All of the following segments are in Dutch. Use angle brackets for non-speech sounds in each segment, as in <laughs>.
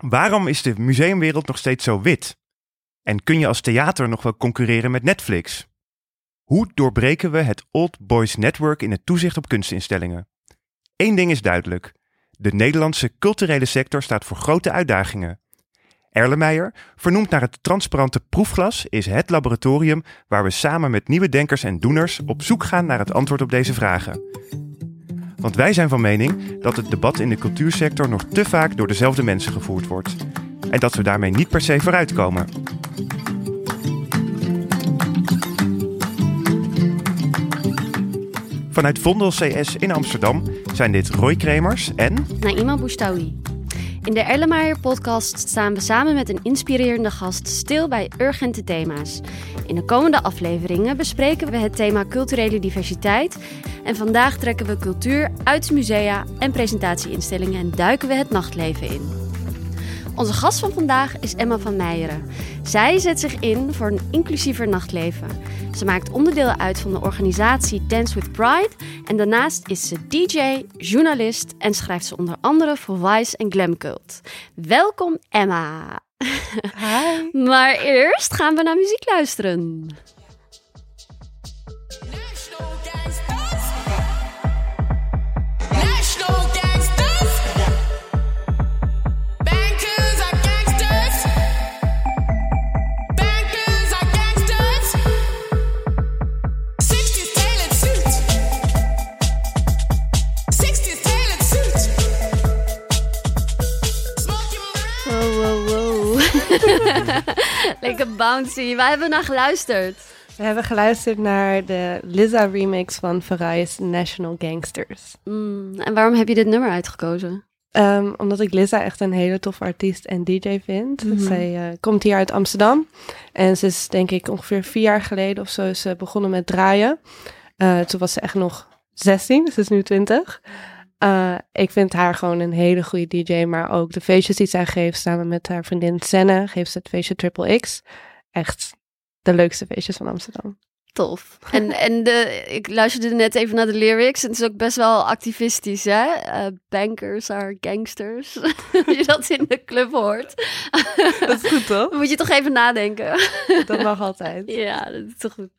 Waarom is de museumwereld nog steeds zo wit? En kun je als theater nog wel concurreren met Netflix? Hoe doorbreken we het Old Boys Network in het toezicht op kunstinstellingen? Eén ding is duidelijk. De Nederlandse culturele sector staat voor grote uitdagingen. Erlenmeyer, vernoemd naar het transparante proefglas, is het laboratorium waar we samen met nieuwe denkers en doeners op zoek gaan naar het antwoord op deze vragen. Want wij zijn van mening dat het debat in de cultuursector nog te vaak door dezelfde mensen gevoerd wordt. En dat we daarmee niet per se vooruitkomen. Vanuit Vondel CS in Amsterdam zijn dit Roy Kremers en... Naima Boustaoui. In de Erlenmeyer podcast staan we samen met een inspirerende gast stil bij urgente thema's. In de komende afleveringen bespreken we het thema culturele diversiteit. En vandaag trekken we cultuur uit musea en presentatieinstellingen en duiken we het nachtleven in. Onze gast van vandaag is Emma van Meijeren. Zij zet zich in voor een inclusiever nachtleven. Ze maakt onderdeel uit van de organisatie Dance with Pride en daarnaast is ze DJ, journalist en schrijft ze onder andere voor Vice en Glam Cult. Welkom Emma. Hi. <laughs> maar eerst gaan we naar muziek luisteren. Lekker bouncy. Waar hebben we naar geluisterd? We hebben geluisterd naar de Lizza remix van Farai's National Gangsters. Mm, en waarom heb je dit nummer uitgekozen? Um, omdat ik Lizza echt een hele toffe artiest en DJ vind. Mm -hmm. Zij uh, komt hier uit Amsterdam. En ze is denk ik ongeveer vier jaar geleden of zo is ze begonnen met draaien. Uh, toen was ze echt nog 16, dus ze is nu 20. Uh, ik vind haar gewoon een hele goede DJ, maar ook de feestjes die zij geeft samen met haar vriendin Senne, geeft ze het feestje Triple X. Echt de leukste feestjes van Amsterdam. Tof. En, en de, ik luisterde net even naar de lyrics. En het is ook best wel activistisch, hè? Uh, bankers are gangsters. <laughs> Als je dat in de club hoort. Dat is goed, toch? <laughs> Moet je toch even nadenken. Dat mag altijd. Ja, dat is toch goed.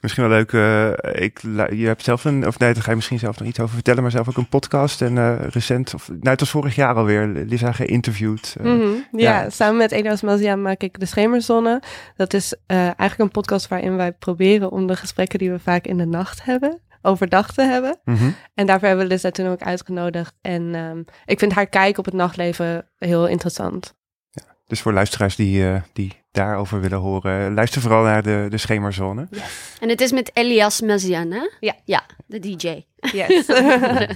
Misschien wel leuk. Uh, ik, je hebt zelf een, of nee, daar ga je misschien zelf nog iets over vertellen, maar zelf ook een podcast. En uh, recent, of nou, het was vorig jaar alweer, Lisa geïnterviewd. Uh, mm -hmm. ja, ja, samen met Elias Mazia maak ik De Schemerzone. Dat is eigenlijk een podcast waarin wij proberen om de gesprekken die we vaak in de nacht hebben, overdag te hebben. Mm -hmm. En daarvoor hebben we Lisa toen ook uitgenodigd. En um, ik vind haar kijk op het nachtleven heel interessant. Ja, dus voor luisteraars die, die daarover willen horen, luister vooral naar de, de Schemerzone. Yes. En het is met Elias Mazian, hè? Ja. Ja, de DJ. Yes.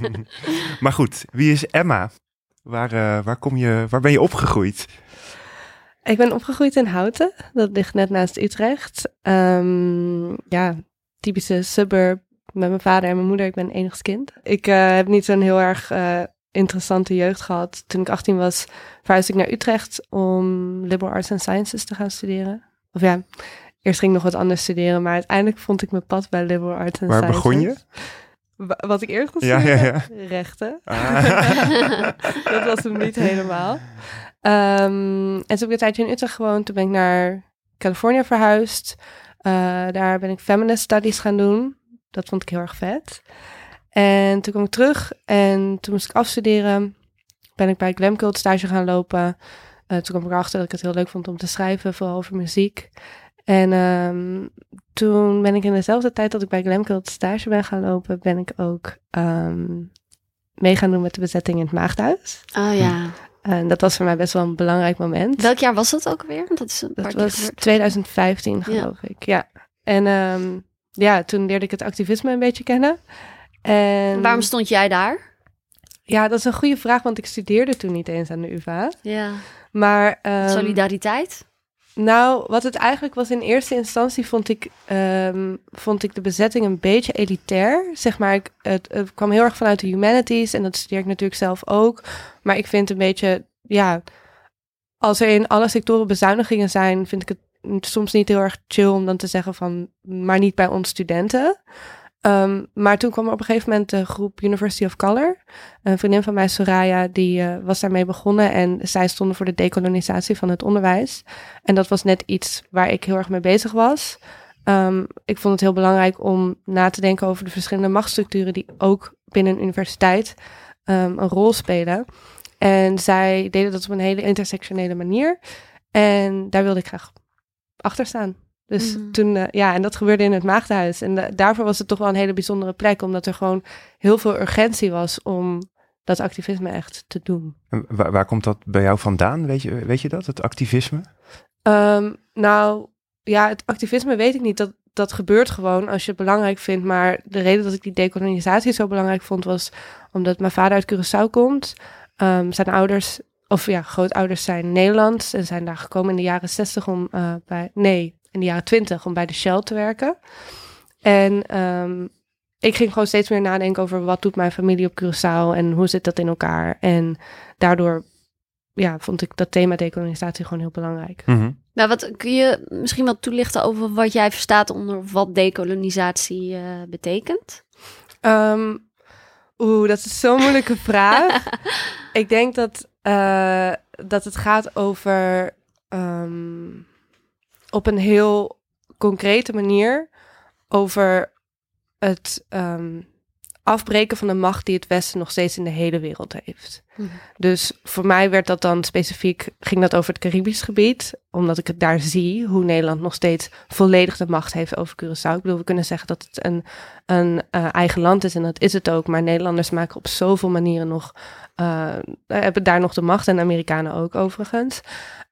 <laughs> maar goed, wie is Emma? Waar, uh, waar, kom je, waar ben je opgegroeid? Ik ben opgegroeid in Houten. Dat ligt net naast Utrecht. Um, ja, typische suburb met mijn vader en mijn moeder. Ik ben enigst kind. Ik uh, heb niet zo'n heel erg uh, interessante jeugd gehad. Toen ik 18 was, verhuisde ik naar Utrecht om liberal arts and sciences te gaan studeren. Of ja, eerst ging ik nog wat anders studeren, maar uiteindelijk vond ik mijn pad bij liberal arts and Waar sciences. begon je? Wat ik eerst Ja, ja, ja. Rechten. Ah. <laughs> dat was hem niet helemaal. Um, en toen heb ik een tijdje in Utrecht gewoond. Toen ben ik naar Californië verhuisd. Uh, daar ben ik feminist studies gaan doen. Dat vond ik heel erg vet. En toen kwam ik terug en toen moest ik afstuderen. Ben ik bij Glam Cult stage gaan lopen. Uh, toen kwam ik erachter dat ik het heel leuk vond om te schrijven, vooral over muziek. En um, toen ben ik in dezelfde tijd dat ik bij Glam Cult stage ben gaan lopen, ben ik ook um, mee gaan doen met de bezetting in het Maagdhuis. Oh ja. En dat was voor mij best wel een belangrijk moment. Welk jaar was dat ook weer? Dat, is een Dat was gebeurd. 2015, geloof ik. Ja. En um, ja, toen leerde ik het activisme een beetje kennen. En Waarom stond jij daar? Ja, dat is een goede vraag, want ik studeerde toen niet eens aan de UvA. Ja. Maar um, Solidariteit? nou, wat het eigenlijk was in eerste instantie vond ik, um, vond ik de bezetting een beetje elitair. Zeg maar, ik, het, het kwam heel erg vanuit de humanities en dat studeer ik natuurlijk zelf ook. Maar ik vind een beetje, ja, als er in alle sectoren bezuinigingen zijn, vind ik het soms niet heel erg chill om dan te zeggen van, maar niet bij ons studenten. Ehm, maar toen kwam er op een gegeven moment de groep University of Color. Een vriendin van mij, Soraya, die uh, was daarmee begonnen. En zij stonden voor de dekolonisatie van het onderwijs. En dat was net iets waar ik heel erg mee bezig was. Um, ik vond het heel belangrijk om na te denken over de verschillende machtsstructuren die ook binnen een universiteit um, een rol spelen. En zij deden dat op een hele intersectionele manier. En daar wilde ik graag achter staan. Dus Mhm. toen, uh, ja, en dat gebeurde in het Maagdenhuis. En uh, daarvoor was het toch wel een hele bijzondere plek, omdat er gewoon heel veel urgentie was om dat activisme echt te doen. En waar, waar, komt dat bij jou vandaan? Weet je, weet je dat, het activisme? Um, nou, ja, het activisme weet ik niet. Dat, dat gebeurt gewoon als je het belangrijk vindt. Maar de reden dat ik die dekolonisatie zo belangrijk vond, was omdat mijn vader uit Curaçao komt. Um, zijn ouders, of ja, grootouders zijn Nederlands en zijn daar gekomen in de jaren 60 om uh, bij, nee, in de jaren 20 om bij de Shell te werken. En um, ik ging gewoon steeds meer nadenken over wat doet mijn familie op Curaçao en hoe zit dat in elkaar. En daardoor ja, vond ik dat thema dekolonisatie gewoon heel belangrijk. Mm -hmm. Nou, wat kun je misschien wat toelichten over wat jij verstaat onder wat dekolonisatie uh, betekent? Um, Oeh, dat is zo'n moeilijke <laughs> vraag. <laughs> ik denk dat, uh, dat het gaat over um, op een heel concrete manier over het um, afbreken van de macht die het Westen nog steeds in de hele wereld heeft. Mm. Dus voor mij werd dat dan specifiek, ging dat over het Caribisch gebied, omdat ik het daar zie hoe Nederland nog steeds volledig de macht heeft over Curaçao. Ik bedoel, we kunnen zeggen dat het een, een uh, eigen land is en dat is het ook, maar Nederlanders maken op zoveel manieren nog, uh, hebben daar nog de macht en Amerikanen ook overigens.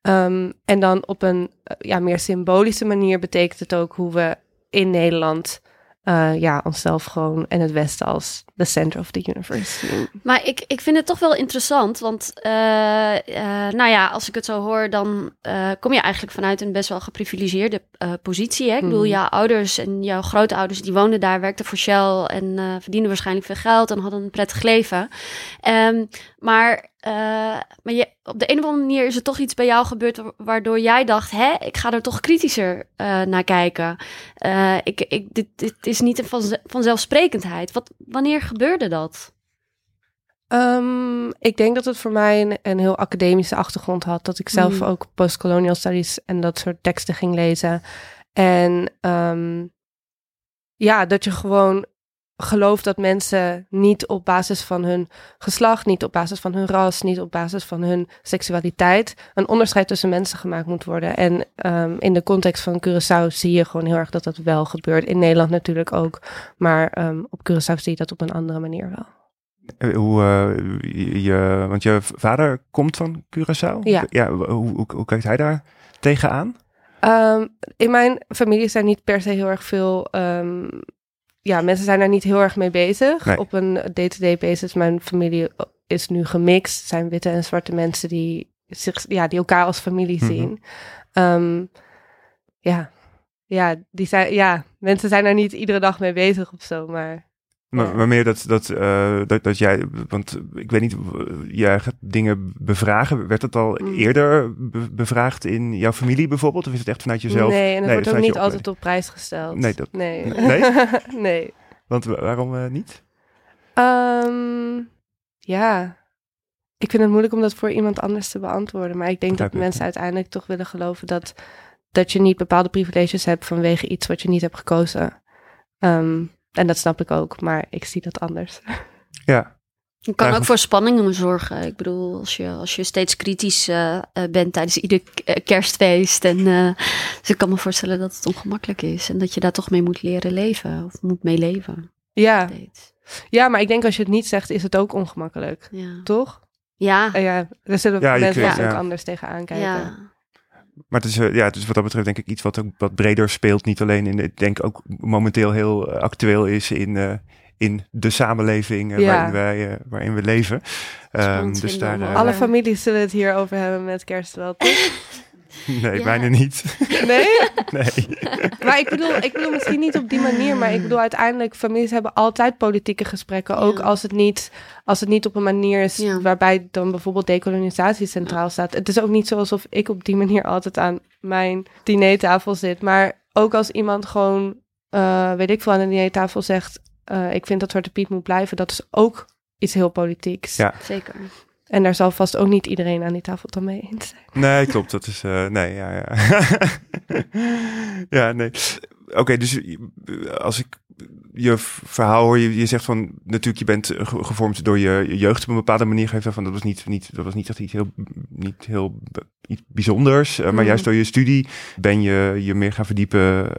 Um, en dan op een ja, meer symbolische manier betekent het ook hoe we in Nederland uh, ja, onszelf gewoon en het Westen als the center of the universe. Maar ik, ik vind het toch wel interessant, want uh, uh, nou ja, als ik het zo hoor, dan kom je eigenlijk vanuit een best wel geprivilegeerde positie. Hè? Ik bedoel, Mhm. jouw ouders en jouw grootouders, die woonden daar, werkten voor Shell en verdienden waarschijnlijk veel geld en hadden een prettig leven. Um, maar uh, maar je, op de een of andere manier is er toch iets bij jou gebeurd waardoor jij dacht, hè, ik ga er toch kritischer uh, naar kijken. Uh, ik, ik, dit, dit is niet een van, vanzelfsprekendheid. Wat, wanneer gebeurde dat? Um, ik denk dat het voor mij een, een, heel academische achtergrond had. Dat ik zelf Mm. ook postcolonial studies en dat soort teksten ging lezen. En um, ja, dat je gewoon geloof dat mensen niet op basis van hun geslacht, niet op basis van hun ras, niet op basis van hun seksualiteit, een onderscheid tussen mensen gemaakt moet worden. En um, in de context van Curaçao zie je gewoon heel erg dat dat wel gebeurt. In Nederland natuurlijk ook, maar um, op Curaçao zie je dat op een andere manier wel. Hoe, uh, je, want je vader komt van Curaçao? Ja. ja hoe, hoe, hoe kijkt hij daar tegenaan? Um, in mijn familie zijn niet per se heel erg veel um, ja, mensen zijn daar niet heel erg mee bezig. Nee. Op een day-to-day basis. Mijn familie is nu gemixt. Het zijn witte en zwarte mensen die, zich, ja, die elkaar als familie Mhm. zien. Um, ja. Ja, die zijn, ja, mensen zijn daar niet iedere dag mee bezig of zo, maar... Maar, meer dat, dat, uh, dat, dat jij, want ik weet niet, jij gaat dingen bevragen. Werd het al Mm. eerder be bevraagd in jouw familie bijvoorbeeld? Of is het echt vanuit jezelf? Nee, en het Nee, wordt ook niet altijd op prijs gesteld. Nee, dat- Nee? Nee? <laughs> nee. Want wa- waarom uh, niet? Um, ja, ik vind het moeilijk om dat voor iemand anders te beantwoorden. Maar ik denk dat mensen uiteindelijk toch willen geloven dat, dat je niet bepaalde privileges hebt vanwege iets wat je niet hebt gekozen. Um, en dat snap ik ook, maar ik zie dat anders. <laughs> Ja, Het kan ook voor spanningen zorgen. Ik bedoel, als je, als je steeds kritisch eh, eh, bent tijdens ieder eh, kerstfeest. En, eh, dus ik kan me voorstellen dat het ongemakkelijk is. En dat je daar toch mee moet leren leven. Of moet mee leven. Ja, steeds. ja, maar ik denk als je het niet zegt, is het ook ongemakkelijk. Ja. Toch? Ja. Uh, ja, daar zullen Ja, mensen kunt- ook ja. anders tegenaan kijken. ja. Maar het is, uh, ja, het is wat dat betreft denk ik iets wat ook wat breder speelt. Niet alleen in, ik denk ook momenteel heel uh, actueel is in, uh, in de samenleving uh, Ja. waarin, wij, uh, waarin we leven. Um, dus daar. Alle families zullen het hier over hebben met kerst wel, toch? <laughs> <laughs> nee, Ja. bijna niet. Nee? <laughs> nee. <laughs> Maar ik bedoel, ik bedoel misschien niet op die manier, maar ik bedoel uiteindelijk, families hebben altijd politieke gesprekken, ook Ja. als het niet, als het niet op een manier is Ja. waarbij dan bijvoorbeeld dekolonisatie centraal staat. Het is ook niet zo alsof ik op die manier altijd aan mijn dinertafel zit, maar ook als iemand gewoon eh, weet ik veel, aan de dinertafel zegt... eh, ik vind dat Zwarte Piet moet blijven. Dat is ook iets heel politieks. Ja. Zeker. En daar zal vast ook niet iedereen aan die tafel dan mee eens zijn. Nee, klopt. Dat is. eh, nee, ja, ja. <laughs> ja, nee. Oké, dus als ik je verhaal hoor, je, je zegt van natuurlijk, je bent eh, ge- gevormd door je, je jeugd op een bepaalde manier. Geeft van dat was niet, niet, dat was niet echt iets heel, niet heel iets bijzonders. eh, maar Mhm. juist door je studie ben je je meer gaan verdiepen.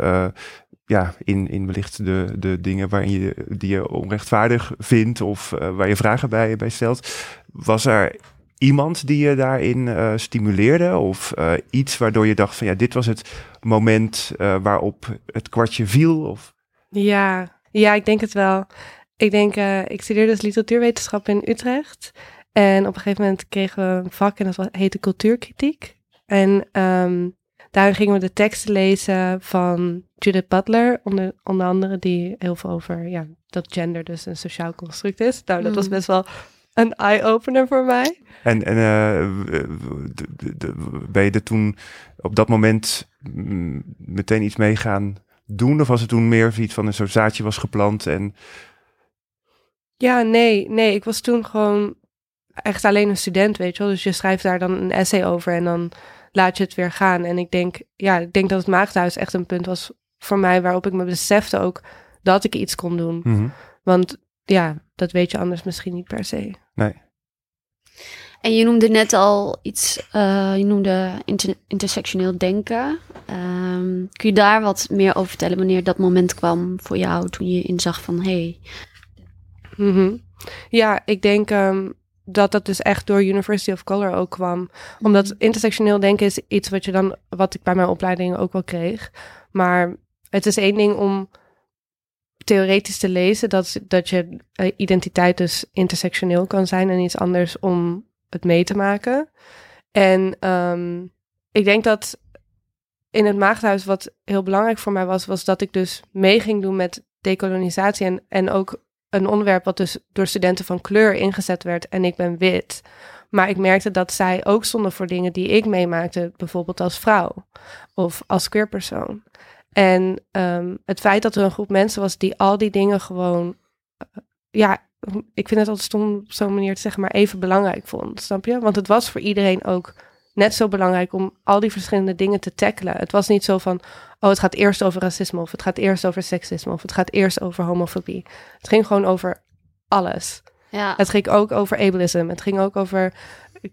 ja, in, in wellicht de, de dingen waarin je, die je onrechtvaardig vindt of waar je vragen bij, bij stelt. Was er iemand die je daarin eh, stimuleerde? Of eh, iets waardoor je dacht van ja, dit was het moment eh, waarop het kwartje viel? Of... Ja, ja, ik denk het wel. Ik denk, eh, ik studeerde dus literatuurwetenschap in Utrecht. En op een gegeven moment kregen we een vak en dat was, heette cultuurkritiek. En ehm daarin gingen we de teksten lezen van Judith Butler, onder, onder andere, die heel veel over ja, dat gender dus een sociaal construct is. Nou, dat was Mm. best wel een eye-opener voor mij. En, en de- ben je er toen op dat moment meteen iets mee gaan doen? Of was het toen meer iets van een soort zaadje was geplant en Ja, nee, nee. Ik was toen gewoon echt alleen een student, weet je wel. Dus je schrijft daar dan een essay over en dan laat je het weer gaan. En ik denk, ja, ik denk dat het maagdhuis echt een punt was voor mij waarop ik me besefte ook dat ik iets kon doen. Mhm. Want ja, dat weet je anders misschien niet per se. En je noemde net al iets, eh, je noemde inter- intersectioneel denken. Ehm, kun je daar wat meer over vertellen wanneer dat moment kwam voor jou toen je inzag van hé, hey, Mhm. Ja, ik denk ehm, dat dat dus echt door University of Color ook kwam. Omdat intersectioneel denken is iets wat je dan, wat ik bij mijn opleiding ook wel kreeg. Maar het is één ding om theoretisch te lezen dat, dat je eh, identiteit dus intersectioneel kan zijn en iets anders om het mee te maken. En ehm, ik denk dat in het maagdhuis wat heel belangrijk voor mij was, was dat ik dus mee ging doen met decolonisatie en, en ook een onderwerp wat dus door studenten van kleur ingezet werd en ik ben wit. Maar ik merkte dat zij ook stonden voor dingen die ik meemaakte, bijvoorbeeld als vrouw of als queer persoon. En ehm, het feit dat er een groep mensen was die al die dingen gewoon, eh, ja, ik vind het altijd stom op zo'n manier te zeggen, maar even belangrijk vond, snap je? Want het was voor iedereen ook net zo belangrijk om al die verschillende dingen te tackelen. Het was niet zo van, oh, het gaat eerst over racisme of het gaat eerst over seksisme of het gaat eerst over homofobie. Het ging gewoon over alles. ja, Het ging ook over ableism. Het ging ook over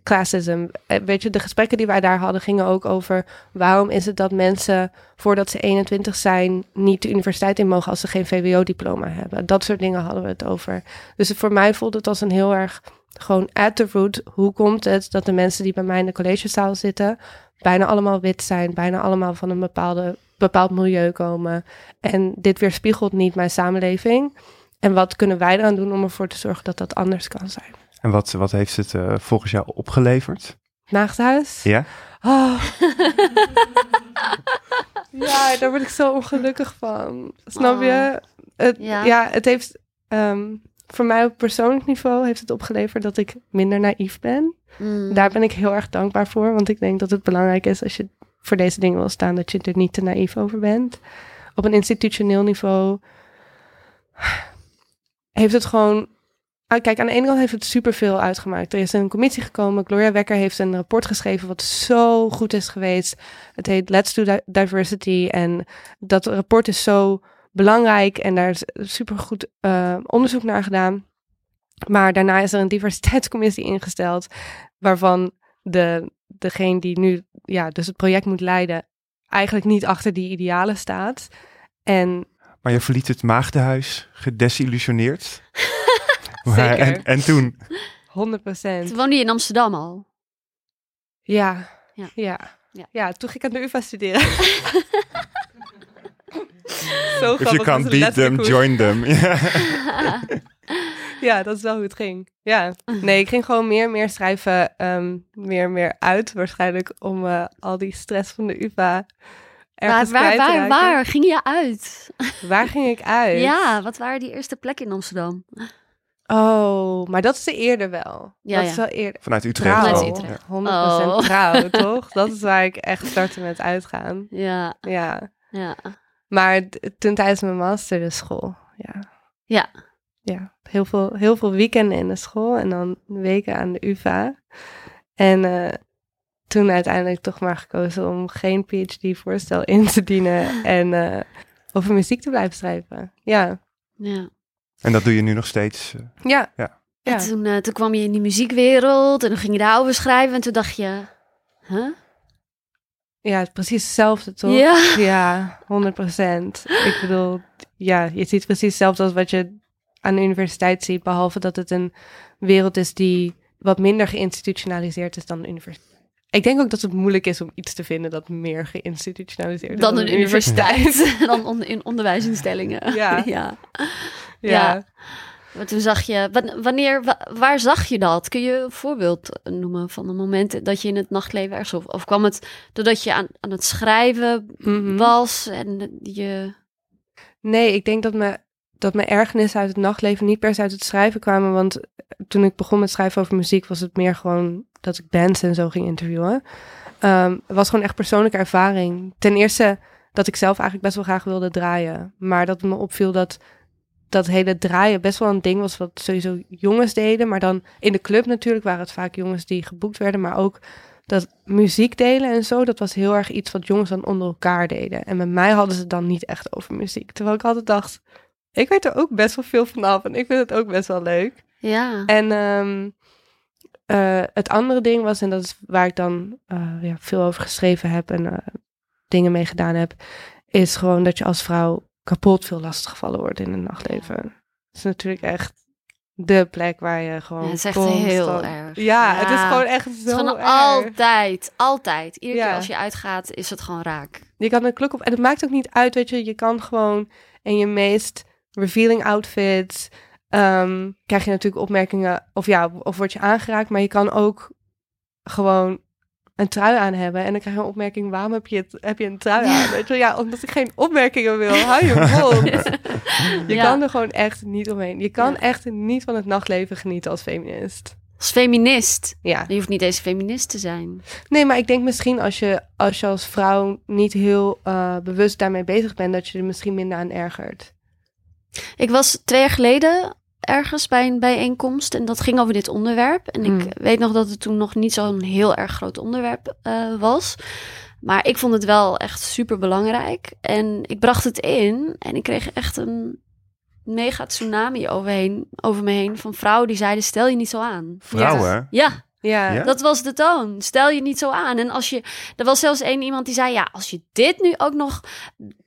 classism. Eh, Weet je, de gesprekken die wij daar hadden gingen ook over waarom is het dat mensen voordat ze 21 zijn niet de universiteit in mogen als ze geen VWO-diploma hebben. Dat soort dingen hadden we het over. Dus voor mij voelde het als een heel erg gewoon at the root. Hoe komt het dat de mensen die bij mij in de collegezaal zitten bijna allemaal wit zijn, bijna allemaal van een bepaalde, bepaald milieu komen. En dit weerspiegelt niet mijn samenleving. En wat kunnen wij eraan doen om ervoor te zorgen dat dat anders kan zijn? En wat, wat heeft het eh, volgens jou opgeleverd? Maagdhuis? Ja? Oh. <laughs> ja, daar word ik zo ongelukkig van. Snap je? Het, Ja. ja. het heeft ehm, voor mij op persoonlijk niveau heeft het opgeleverd dat ik minder naïef ben. Mm. Daar ben ik heel erg dankbaar voor, want ik denk dat het belangrijk is als je voor deze dingen wil staan, dat je er niet te naïef over bent. Op een institutioneel niveau heeft het gewoon. Ah, Kijk, aan de ene kant heeft het superveel uitgemaakt. Er is een commissie gekomen. Gloria Wekker heeft een rapport geschreven wat zo goed is geweest. Het heet Let's Do Di- Diversity. En dat rapport is zo belangrijk en daar is supergoed eh, onderzoek naar gedaan. Maar daarna is er een diversiteitscommissie ingesteld, waarvan de, degene die nu ja, dus het project moet leiden, eigenlijk niet achter die idealen staat. En Maar je verliet het maagdenhuis gedesillusioneerd. <laughs> Maar-. En, en toen? 100 procent. Toen woonde je in Amsterdam al. Ja. Ja. Ja. Ja. Toen ging ik aan de UvA studeren. <laughs> Zo If you can't beat them, join them. <laughs> Ja. Ja, dat is wel hoe het ging. Ja. Nee, ik ging gewoon meer en meer schrijven, ehm, meer en meer uit. Waarschijnlijk om eh, al die stress van de UvA Waar, ergens waar, kwijt te waar, waar ging je uit? Waar ging ik uit? Ja, wat waren die eerste plekken in Amsterdam? Oh, maar dat is er eerder wel. Ja, dat ja. is wel eerder. Vanuit Utrecht. Trouw, Vanuit. Utrecht. 100% Oh. <laughs> trouw, toch? Dat is waar ik echt startte met uitgaan. Ja, Ja, ja. Maar toen tijdens mijn master de school, ja. Ja. Ja, heel veel, heel veel weekenden in de school en dan weken aan de UvA. En eh, toen uiteindelijk toch maar gekozen om geen PhD-voorstel in te dienen <laughs> en eh, over muziek te blijven schrijven. Ja, Ja. En dat doe je nu nog steeds. eh, ja. Ja. ja. En toen, eh, toen kwam je in die muziekwereld en dan ging je daarover schrijven. En toen dacht je, huh? Ja, het precies hetzelfde, toch? Ja. Ja, 100 procent. Ik bedoel, ja, je ziet precies hetzelfde als wat je aan de universiteit ziet, behalve dat het een wereld is die wat minder geïnstitutionaliseerd is dan de universiteit. Ik denk ook dat het moeilijk is om iets te vinden dat meer geïnstitutionaliseerd is Dan een universiteit. <laughs> dan on- in onderwijsinstellingen. Ja. <laughs> ja. Ja. Ja. Toen zag je, wa- wanneer, wa- waar zag je dat? Kun je een voorbeeld noemen van een moment dat je in het nachtleven ergens of, of kwam het doordat je aan, aan het schrijven Mhm. was en je, Nee, ik denk dat, me, dat mijn ergernissen uit het nachtleven niet per se uit het schrijven kwamen. Want toen ik begon met schrijven over muziek, was het meer gewoon dat ik bands en zo ging interviewen. Ehm, het was gewoon echt persoonlijke ervaring. Ten eerste dat ik zelf eigenlijk best wel graag wilde draaien. Maar dat me opviel dat dat hele draaien best wel een ding was wat sowieso jongens deden. Maar dan in de club natuurlijk waren het vaak jongens die geboekt werden. Maar ook dat muziek delen en zo, dat was heel erg iets wat jongens dan onder elkaar deden. En met mij hadden ze het dan niet echt over muziek. Terwijl ik altijd dacht, ik weet er ook best wel veel vanaf en ik vind het ook best wel leuk. ja. En ehm, eh, het andere ding was, en dat is waar ik dan eh, ja, veel over geschreven heb en eh, dingen mee gedaan heb, is gewoon dat je als vrouw kapot veel lastiggevallen wordt in het nachtleven. Het is natuurlijk echt de plek waar je gewoon. Ja, het is echt heel erg. Ja, het is gewoon echt zo. Gewoon erg. altijd, altijd. Iedere Ja. keer als je uitgaat, is het gewoon raak. Je kan een klok op. En het maakt ook niet uit, weet je. Je kan gewoon in je meest revealing outfits. ehm, krijg je natuurlijk opmerkingen. Of ja, of word je aangeraakt. Maar je kan ook gewoon een trui aan hebben. En dan krijg je een opmerking. Waarom heb je, het, heb je een trui aan? Weet je, ja, omdat ik geen opmerkingen wil. Hou je mond. <laughs> Je Ja. kan er gewoon echt niet omheen. Je kan Ja. echt niet van het nachtleven genieten als feminist. Als feminist. Ja. Je hoeft niet eens feminist te zijn. Nee, maar ik denk misschien als je als, je als vrouw niet heel eh, bewust daarmee bezig bent, dat je er misschien minder aan ergert. Ik was twee jaar geleden ergens bij een bijeenkomst en dat ging over dit onderwerp. En Mm. ik weet nog dat het toen nog niet zo'n heel erg groot onderwerp eh, was. Maar ik vond het wel echt super belangrijk. En ik bracht het in en ik kreeg echt een mega tsunami overheen, over me heen van vrouwen die zeiden: stel je niet zo aan. Vrouwen. Ja, Ja, Ja? dat was de toon. Stel je niet zo aan. En als je, er was zelfs één iemand die zei: ja, als je dit nu ook nog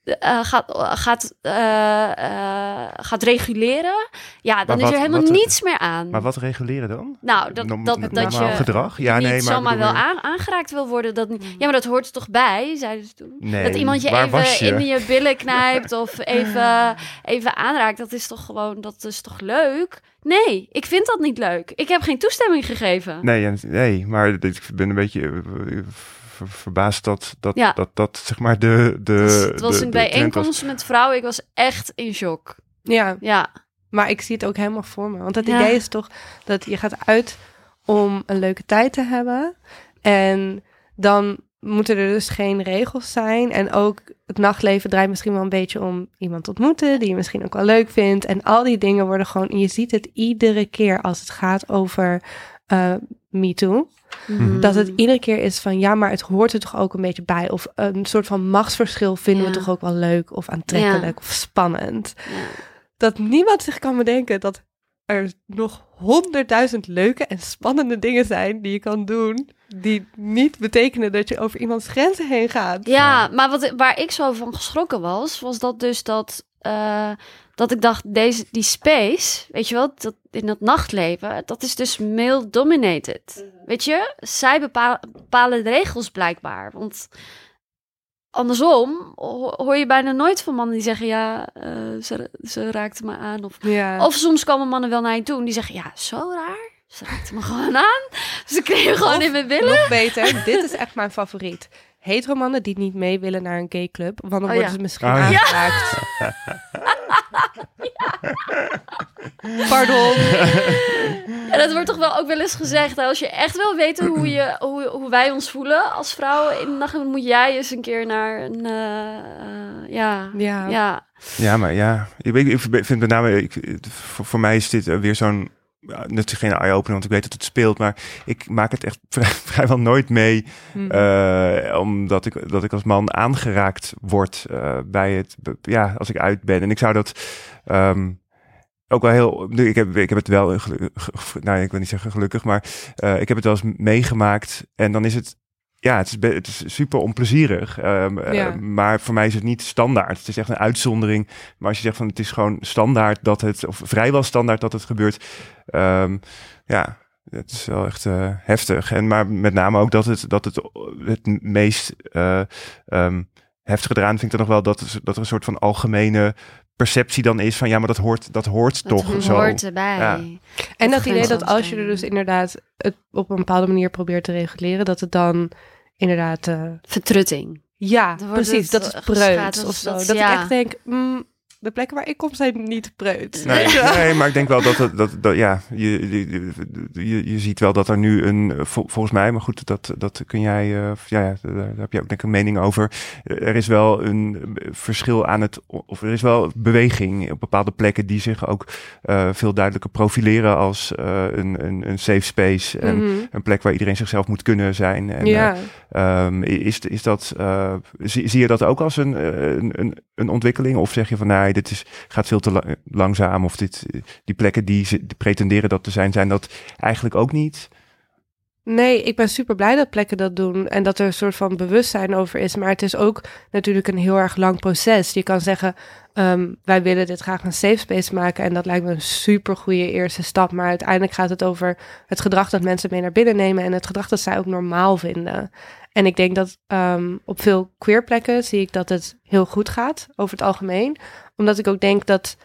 eh, gaat, eh, gaat, eh, eh, gaat reguleren, ja, dan is er helemaal wat- niets meer aan. Maar wat reguleren dan? nou, dat, Norm- dat, dat je gedrag? Ja, niet nee, maar zomaar wel aan, aangeraakt wil worden. Dat, niet- ja, maar dat hoort er toch bij, zeiden ze toen. Nee, dat iemand je even je? in je billen knijpt of <laughs> even, even aanraakt, dat is toch gewoon, dat is toch leuk? Nee, ik vind dat niet leuk. Ik heb geen toestemming gegeven. Nee, nee, maar dit- ik ben een beetje ver- verbaasd dat dat, Ja. dat, dat zeg maar de... de Dus het was de- een bijeenkomst met vrouwen. Ik was echt in shock. ja, Ja, maar ik zie het ook helemaal voor me. Want het Ja. idee is toch dat je gaat uit om een leuke tijd te hebben. En dan moeten er dus geen regels zijn. En ook het nachtleven draait misschien wel een beetje om iemand te ontmoeten... die je misschien ook wel leuk vindt. En al die dingen worden gewoon... Je ziet het iedere keer als het gaat over eh MeToo... Mhm. Dat het iedere keer is van ja, maar het hoort er toch ook een beetje bij. Of een soort van machtsverschil vinden we toch ook wel leuk of aantrekkelijk of spannend. Ja. Dat niemand zich kan bedenken dat er nog honderdduizend leuke en spannende dingen zijn die je kan doen. Die niet betekenen dat je over iemands grenzen heen gaat. Ja, maar wat, waar ik zo van geschrokken was, was dat dus dat, eh, dat ik dacht, deze, die space, weet je wel, dat, in dat nachtleven, dat is dus male dominated. Weet je, zij bepa- bepalen de regels blijkbaar. Want andersom ho- hoor je bijna nooit van mannen die zeggen, ja, eh, ze, ze raakte me aan. Of, Ja. of soms komen mannen wel naar je toe en die zeggen, ja, zo raar. Ze raakte me <laughs> gewoon aan. Ze kregen gewoon Of in mijn billen. Nog beter, dit is echt mijn favoriet. Hetero mannen die niet mee willen naar een gay club, want dan Oh, worden ja. ze misschien Oh, ja. <laughs> <laughs> Pardon. En dat wordt toch wel ook wel eens gezegd. hè, Als je echt wil weten hoe, je, hoe, hoe wij ons voelen als vrouwen in de nacht, dan moet jij eens een keer naar een. eh, eh, ja. Ja. Ja. Ja, maar ja, ik, weet- ik vind met name, ik, voor, voor mij is dit weer zo'n, ja, net geen eye-opener, want ik weet dat het speelt, maar ik maak het echt <laughs> vrij- vrijwel nooit mee, Hm. eh, omdat ik, dat ik als man aangeraakt word eh, bij het, ja, als ik uit ben. En ik zou dat ehm, ook wel heel, ik heb, ik heb het wel, nou ik wil niet zeggen gelukkig, maar eh, ik heb het wel eens meegemaakt en dan is het ja, het is, het is super onplezierig. Ehm, eh, maar voor mij is het niet standaard. Het is echt een uitzondering. Maar als je zegt van het is gewoon standaard dat het, of vrijwel standaard dat het gebeurt. ehm, ja, het is wel echt eh, heftig. En maar met name ook dat het, dat het, het meest eh, ehm, heftige eraan vind ik dan nog wel dat, dat er een soort van algemene perceptie dan is van ja, maar dat hoort, dat hoort Dat toch zo. hoort erbij. Ja. En dat idee dat als je er dus inderdaad het op een bepaalde manier probeert te reguleren, dat het dan inderdaad. eh, Vertrutting. ja, precies. Dat is of zo. dat- Dat, ja. ik echt denk, mm, de plekken waar ik kom zijn niet preuts. Nee, nee, maar ik denk wel dat, het, dat, dat ja, je, je, je, je ziet wel dat er nu een, vol- volgens mij, maar goed, dat, dat kun jij, eh, ja, ja, daar daar heb je ook denk ik een mening over. Er is wel een verschil aan het, of er is wel beweging op bepaalde plekken die zich ook eh, veel duidelijker profileren als eh, een, een, een safe space en Mhm. een plek waar iedereen zichzelf moet kunnen zijn. En, ja. eh, ehm, is, is dat, zie, zie je dat ook als een, een, een, een ontwikkeling? Of zeg je van, dit is, gaat veel te la- langzaam. Of dit, eh, die plekken die ze pretenderen dat te zijn, zijn dat eigenlijk ook niet? Nee, ik ben super blij dat plekken dat doen en dat er een soort van bewustzijn over is. Maar het is ook natuurlijk een heel erg lang proces. Je kan zeggen, ehm, wij willen dit graag een safe space maken en dat lijkt me een super goede eerste stap. Maar uiteindelijk gaat het over het gedrag dat mensen mee naar binnen nemen en het gedrag dat zij ook normaal vinden. En ik denk dat ehm, op veel queer plekken zie ik dat het heel goed gaat over het algemeen. Omdat ik ook denk dat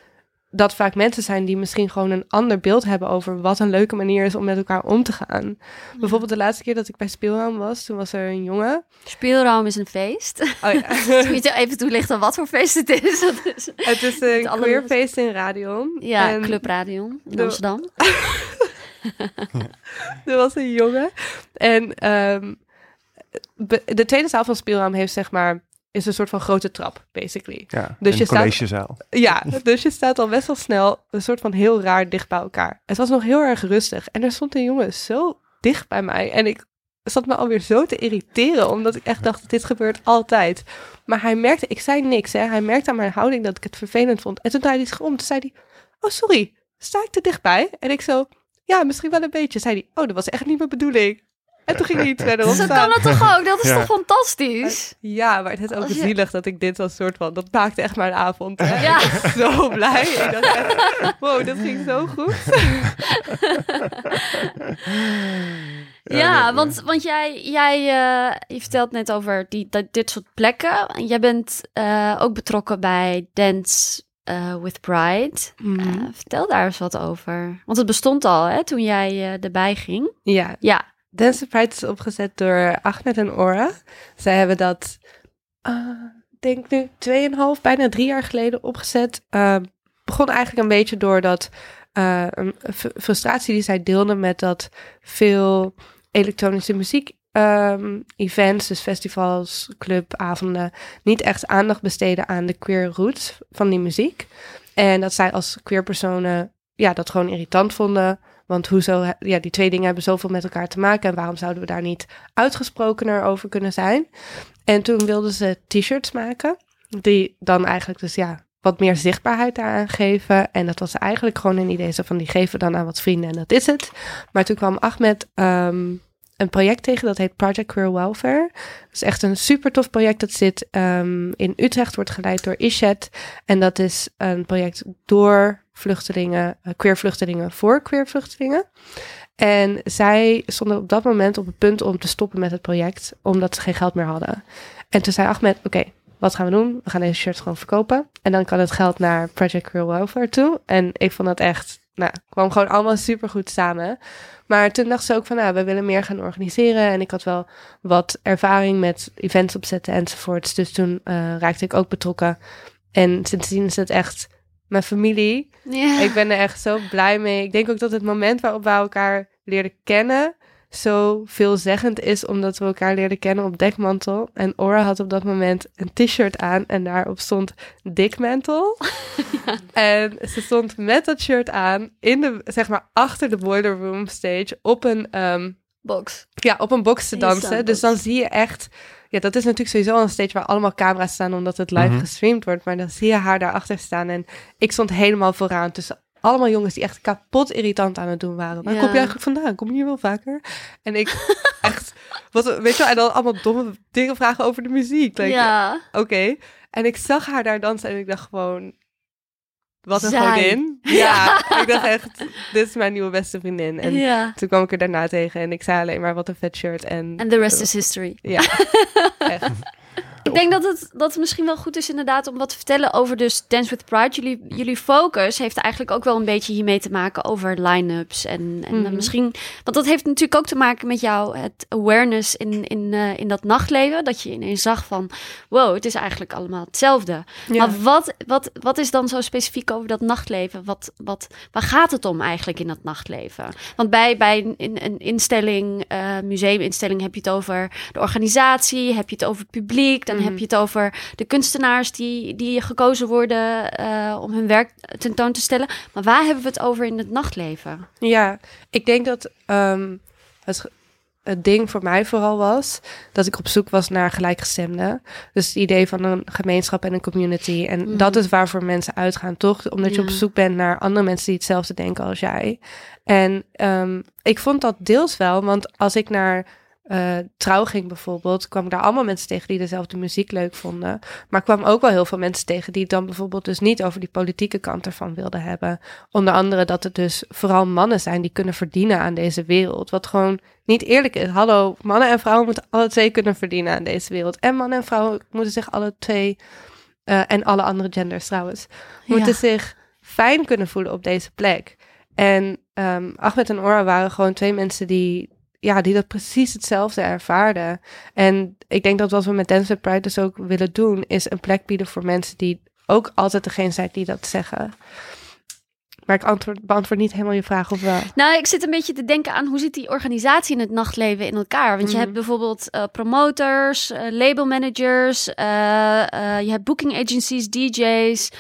dat vaak mensen zijn die misschien gewoon een ander beeld hebben over wat een leuke manier is om met elkaar om te gaan. Bijvoorbeeld de laatste keer dat ik bij Speelraam was, toen was er een jongen. Speelruim is een feest. Oh ja. <laughs> Moet je even toelichten wat voor feest het is? Het is een alle- queerfeest in Radion. ja, En Club Radion in de- Amsterdam. <laughs> Er was een jongen. En ehm, de tweede zaal van Speelraam heeft zeg maar is een soort van grote trap, basically. Ja, Dus een je staat- collegezaal. Ja, <laughs> dus je staat al best wel snel een soort van heel raar dicht bij elkaar. Het was nog heel erg rustig. En er stond een jongen zo dicht bij mij. En ik zat me alweer zo te irriteren, omdat ik echt dacht, dit gebeurt altijd. Maar hij merkte, ik zei niks, hè. Hij merkte aan mijn houding dat ik het vervelend vond. En toen draaide hij zich om. Toen zei hij, oh sorry, sta ik te dichtbij? En ik zo, ja, misschien wel een beetje. Zei hij, oh, dat was echt niet mijn bedoeling. En toen ging hij iets verderop Zo staan. kan het toch ook? Dat is Ja. toch fantastisch? Ja, maar het is ook Als je- zielig dat ik dit als soort van... Dat maakte echt mijn avond. Hè? Ja. Ik was zo blij. Ik dacht echt, wow, dat ging zo goed. <laughs> Ja, nee, want, want jij, jij eh, je vertelt net over die, dat, dit soort plekken. En jij bent eh, ook betrokken bij Dance eh, with Pride. Eh, vertel daar eens wat over. Want het bestond al hè, toen jij eh, erbij ging. ja, Ja, Dance Pride is opgezet door Ahmed en Ora. Zij hebben dat, eh, denk nu, tweeënhalf, bijna drie jaar geleden opgezet. Eh, begon eigenlijk een beetje door dat eh, een frustratie die zij deelden met dat veel elektronische muziek ehm, events, dus festivals, clubavonden, niet echt aandacht besteden aan de queer roots van die muziek. En dat zij als queer personen ja, dat gewoon irritant vonden. Want hoezo, ja, die twee dingen hebben zoveel met elkaar te maken. En waarom zouden we daar niet uitgesprokener over kunnen zijn? En toen wilden ze t-shirts maken. Die dan eigenlijk dus ja, wat meer zichtbaarheid daaraan geven. En dat was eigenlijk gewoon een idee zo van die geven dan aan wat vrienden en dat is het. Maar toen kwam Ahmed ehm, een project tegen dat heet Project Queer Welfare. Dat is echt een super tof project. Dat zit ehm, in Utrecht, wordt geleid door Ishet. En dat is een project door vluchtelingen, eh, queer vluchtelingen voor queer vluchtelingen. En zij stonden op dat moment op het punt om te stoppen met het project, omdat ze geen geld meer hadden. En toen zei Ahmed, oké, wat gaan we doen? We gaan deze shirts gewoon verkopen. En dan kan het geld naar Project Queer Welfare toe. En ik vond dat echt, nou, kwam gewoon allemaal super goed samen. Maar toen dacht ze ook van, nou, we willen meer gaan organiseren. En ik had wel wat ervaring met events opzetten enzovoorts. Dus toen eh, raakte ik ook betrokken. En sindsdien is het echt mijn familie. Ja. Ik ben er echt zo blij mee. Ik denk ook dat het moment waarop we elkaar leerden kennen zo veelzeggend is, omdat we elkaar leerden kennen op dekmantel. En Ora had op dat moment een t-shirt aan en daarop stond dikmantel. <laughs> En ze stond met dat shirt aan in de, zeg maar, achter de boiler room stage op een, ehm, Box. ja, op een box te dansen. Dus dan zie je echt, ja, dat is natuurlijk sowieso een stage waar allemaal camera's staan, omdat het live Mhm. gestreamd wordt. Maar dan zie je haar daarachter staan en ik stond helemaal vooraan tussen allemaal jongens die echt kapot irritant aan het doen waren. Waar Ja. kom je eigenlijk vandaan? Kom je hier wel vaker? En ik <laughs> echt, wat, weet je wel, en dan allemaal domme dingen vragen over de muziek. Like, ja. Oké. En ik zag haar daar dansen en ik dacht gewoon, wat een Zij. godin. Ja, ik dacht echt, dit is mijn nieuwe beste vriendin. En ja. toen kwam ik er daarna tegen en ik zei alleen maar wat een vet shirt. En En the rest is history. ja, <laughs> echt. Ik denk dat het, dat het misschien wel goed is inderdaad om wat te vertellen over dus Dance with Pride. Jullie, jullie focus heeft eigenlijk ook wel een beetje hiermee te maken over line-ups. En, en Mhm. misschien, want dat heeft natuurlijk ook te maken met jou, het awareness in, in, eh, in dat nachtleven. Dat je ineens zag van, wow, het is eigenlijk allemaal hetzelfde. Ja. Maar wat, wat, wat is dan zo specifiek over dat nachtleven? Wat, wat, waar gaat het om eigenlijk in dat nachtleven? Want bij, bij een, een- een instelling, eh museuminstelling, heb je het over de organisatie, heb je het over het publiek, dan Mhm. heb je het over de kunstenaars die, die gekozen worden eh, om hun werk tentoon te stellen. Maar waar hebben we het over in het nachtleven? Ja, ik denk dat ehm, het, het ding voor mij vooral was dat ik op zoek was naar gelijkgestemden. Dus het idee van een gemeenschap en een community. En Mhm. dat is waarvoor mensen uitgaan, toch? Omdat je op zoek bent naar andere mensen die hetzelfde denken als jij. En ehm, ik vond dat deels wel, want als ik naar eh, trouw ging bijvoorbeeld, kwam ik daar allemaal mensen tegen die dezelfde muziek leuk vonden. Maar kwam ook wel heel veel mensen tegen die het dan bijvoorbeeld dus niet over die politieke kant ervan wilden hebben. Onder andere dat het dus vooral mannen zijn die kunnen verdienen aan deze wereld. Wat gewoon niet eerlijk is. Hallo, mannen en vrouwen moeten alle twee kunnen verdienen aan deze wereld. En mannen en vrouwen moeten zich alle twee, eh, en alle andere genders trouwens, moeten Ja. zich fijn kunnen voelen op deze plek. En ehm Ahmed en Ora waren gewoon twee mensen die, ja, die dat precies hetzelfde ervaarden. En ik denk dat wat we met Dance Pride dus ook willen doen, is een plek bieden voor mensen die ook altijd degene zijn die dat zeggen. Maar ik antwoord, beantwoord niet helemaal je vraag of wel. Nou, ik zit een beetje te denken aan hoe zit die organisatie in het nachtleven in elkaar. Want je Mhm. hebt bijvoorbeeld eh, promoters, eh, label managers, eh, eh, je hebt booking agencies, DJ's,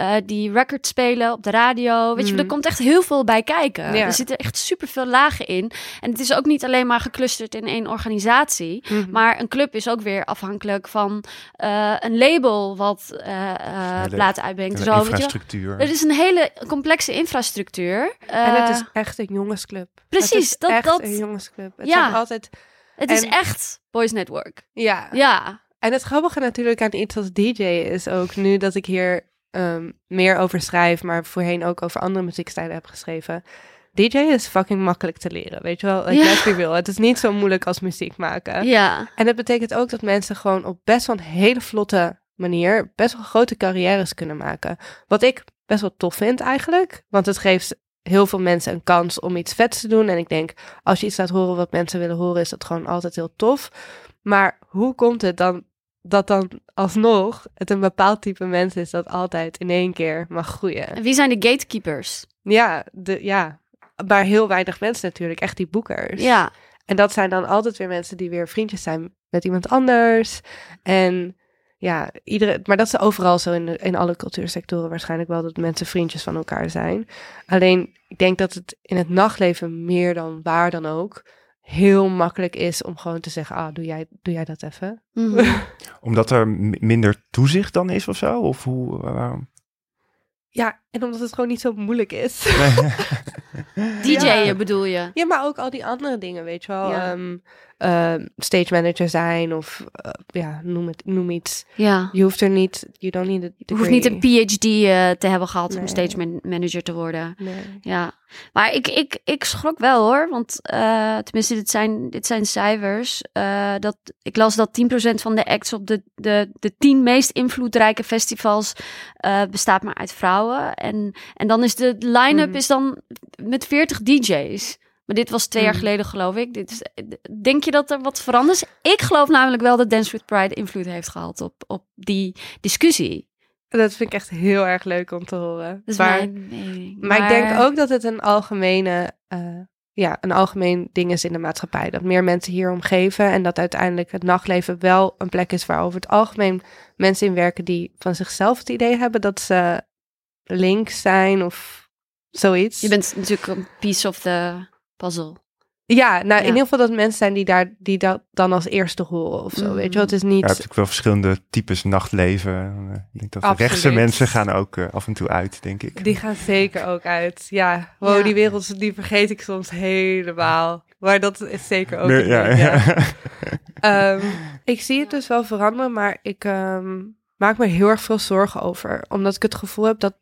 eh, die records spelen op de radio. Weet je, Mhm. er komt echt heel veel bij kijken. Ja. Er zitten echt superveel lagen in. En het is ook niet alleen maar geclusterd in één organisatie. Mhm. Maar een club is ook weer afhankelijk van eh, een label wat eh eh, platen uitbrengt. Zo, infrastructuur. Er is een hele complexe infrastructuur. en het is echt een jongensclub. precies, het is dat- echt dat- een jongensclub. Het Ja. altijd, Het is En- echt Boys Network. ja. Ja. En het grappige natuurlijk aan iets als DJ is ook nu dat ik hier ehm, meer over schrijf, maar voorheen ook over andere muziekstijlen heb geschreven. DJ is fucking makkelijk te leren, weet je wel? Like, Ja. Let's real. Het is niet zo moeilijk als muziek maken. Ja. En dat betekent ook dat mensen gewoon op best wel een hele vlotte manier best wel grote carrières kunnen maken. Wat ik best wel tof vind eigenlijk, want het geeft heel veel mensen een kans om iets vets te doen. En ik denk, als je iets laat horen wat mensen willen horen, is dat gewoon altijd heel tof. Maar hoe komt het dan dat dan alsnog het een bepaald type mens is dat altijd in één keer mag groeien? En wie zijn de gatekeepers? Ja, de, ja, maar heel weinig mensen natuurlijk, echt die boekers. Ja. En dat zijn dan altijd weer mensen die weer vriendjes zijn met iemand anders. En ja, iedere, maar dat is overal zo in, de- in alle cultuursectoren waarschijnlijk wel dat mensen vriendjes van elkaar zijn. Alleen ik denk dat het in het nachtleven meer dan waar dan ook heel makkelijk is om gewoon te zeggen, ah, doe jij, doe jij dat even? Mhm. <laughs> Omdat er minder toezicht dan is of zo? Of hoe, waarom? Ja, en omdat het gewoon niet zo moeilijk is. <laughs> DJ'en Ja. bedoel je? Ja, maar ook al die andere dingen, weet je wel. Ja. Ehm, ehm, stage manager zijn of eh, ja, noem, het, noem iets. Ja. Je hoeft er niet, you don't need Je hoeft niet een PhD eh, te hebben gehad om stage man- manager te worden. Nee. Ja, maar ik, ik, ik schrok wel hoor. Want eh, tenminste, dit zijn, dit zijn cijfers. Dat, ik las dat 10% van de acts op de, de, de 10 meest invloedrijke festivals bestaat maar uit vrouwen. En, en dan is de line-up Mhm. is dan met 40 DJ's. Maar dit was twee jaar Mhm. geleden, geloof ik. Dit is, denk je dat er wat verandert? Ik geloof namelijk wel dat Dance with Pride invloed heeft gehad op, op die discussie. Dat vind ik echt heel erg leuk om te horen. Dat is maar, mijn mening. maar ik denk ook dat het een algemene, eh, ja, een algemeen ding is in de maatschappij. Dat meer mensen hier omgeven en dat uiteindelijk het nachtleven wel een plek is waar over het algemeen mensen in werken die van zichzelf het idee hebben dat ze links zijn of zoiets. Je bent natuurlijk een piece of the puzzle. Ja, nou Ja. in ieder geval dat mensen zijn die daar die dat dan als eerste horen of zo. Weet je wel, het is Ja, niet. je hebt natuurlijk wel verschillende types nachtleven. Ik denk dat de rechtse mensen gaan ook eh, af en toe uit, denk ik. Die gaan zeker ook uit. Ja, wow, Ja. die wereld die vergeet ik soms helemaal. Maar dat is zeker ook. Nee, een ja, ding, ja. ja. <laughs> Ehm, ik zie het dus wel veranderen, maar ik ehm, maak me heel erg veel zorgen over. Omdat ik het gevoel heb dat,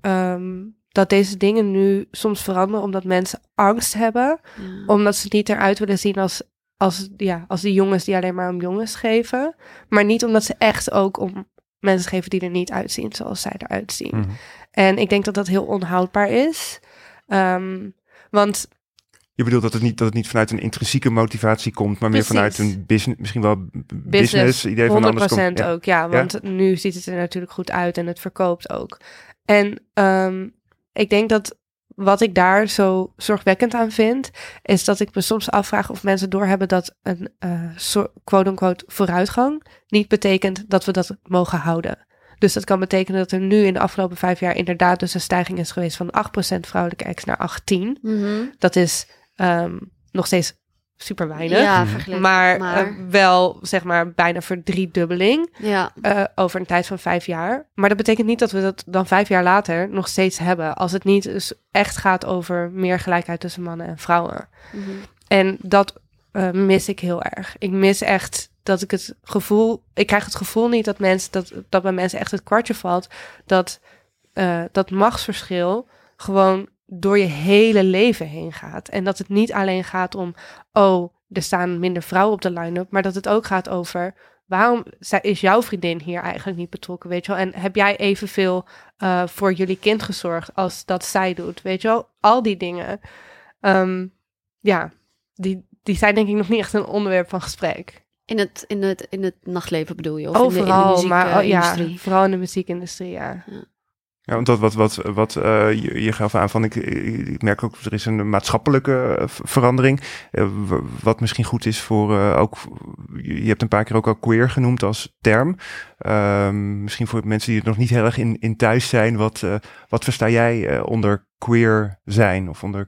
ehm, dat deze dingen nu soms veranderen omdat mensen angst hebben. Ja. Omdat ze niet eruit willen zien als, als, ja, als die jongens die alleen maar om jongens geven. Maar niet omdat ze echt ook om mensen geven die er niet uitzien zoals zij eruit zien. Mhm. En ik denk dat dat heel onhoudbaar is. Ehm, want Je bedoelt dat het, niet, dat het niet vanuit een intrinsieke motivatie komt, maar meer Precies. vanuit een business, misschien wel business, business, idee van 100% anders komt. Ja. ook, ja. Want nu ziet het er natuurlijk goed uit en het verkoopt ook. En ehm, ik denk dat wat ik daar zo zorgwekkend aan vind, is dat ik me soms afvraag of mensen doorhebben dat een soort quote-unquote vooruitgang niet betekent dat we dat mogen houden. Dus dat kan betekenen dat er nu in de afgelopen vijf jaar inderdaad dus een stijging is geweest van 8% vrouwelijke ex naar 18. Mhm. Dat is ehm, nog steeds super weinig. Ja, vergeleken. Maar, maar eh, wel, zeg maar, bijna verdriedubbeling ja. eh, over een tijd van vijf jaar. Maar dat betekent niet dat we dat dan vijf jaar later nog steeds hebben. Als het niet dus echt gaat over meer gelijkheid tussen mannen en vrouwen. Mhm. En dat eh, mis ik heel erg. Ik mis echt dat ik het gevoel... Ik krijg het gevoel niet dat, mensen, dat, dat bij mensen echt het kwartje valt... dat dat machtsverschil gewoon door je hele leven heen gaat. En dat het niet alleen gaat om... oh, er staan minder vrouwen op de line-up... maar dat het ook gaat over... waarom zij- is jouw vriendin hier eigenlijk niet betrokken, weet je wel? En heb jij evenveel eh voor jullie kind gezorgd als dat zij doet, weet je wel? Al die dingen. Ehm, ja, die, die zijn denk ik nog niet echt een onderwerp van gesprek. In, het, in, het, in het nachtleven bedoel je? Of in de, in de Overal, muziek, maar oh, ja, vooral in de muziekindustrie, ja. Ja, want dat wat, wat, wat eh, je, je gaf aan van, ik, ik merk ook, er is een maatschappelijke eh, verandering. w- wat misschien goed is voor ook, je hebt een paar keer ook al queer genoemd als term. Ehm, misschien voor mensen die er nog niet heel erg in, in thuis zijn. Wat, wat versta jij onder queer zijn of onder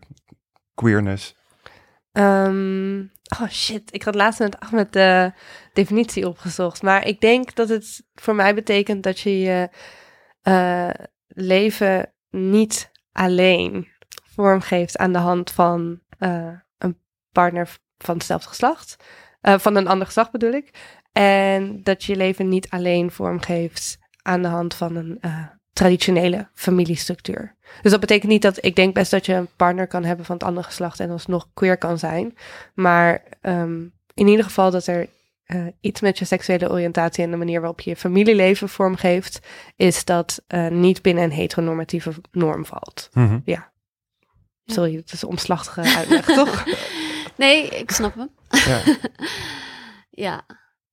queerness? Ehm, oh shit, ik had laatst met de definitie opgezocht. Maar ik denk dat het voor mij betekent dat je je leven niet alleen vormgeeft aan de hand van eh, een partner van hetzelfde geslacht. Eh, van een ander geslacht bedoel ik. En dat je leven niet alleen vormgeeft aan de hand van een eh, traditionele familiestructuur. Dus dat betekent niet dat ik denk best dat je een partner kan hebben van het andere geslacht en alsnog queer kan zijn. Maar ehm, in ieder geval dat er eh, iets met je seksuele oriëntatie en de manier waarop je je familieleven vormgeeft, is dat eh, niet binnen een heteronormatieve norm valt. Sorry, het is een omslachtige uitleg, <laughs> toch? Nee, ik snap hem. Ja. <laughs> Ja.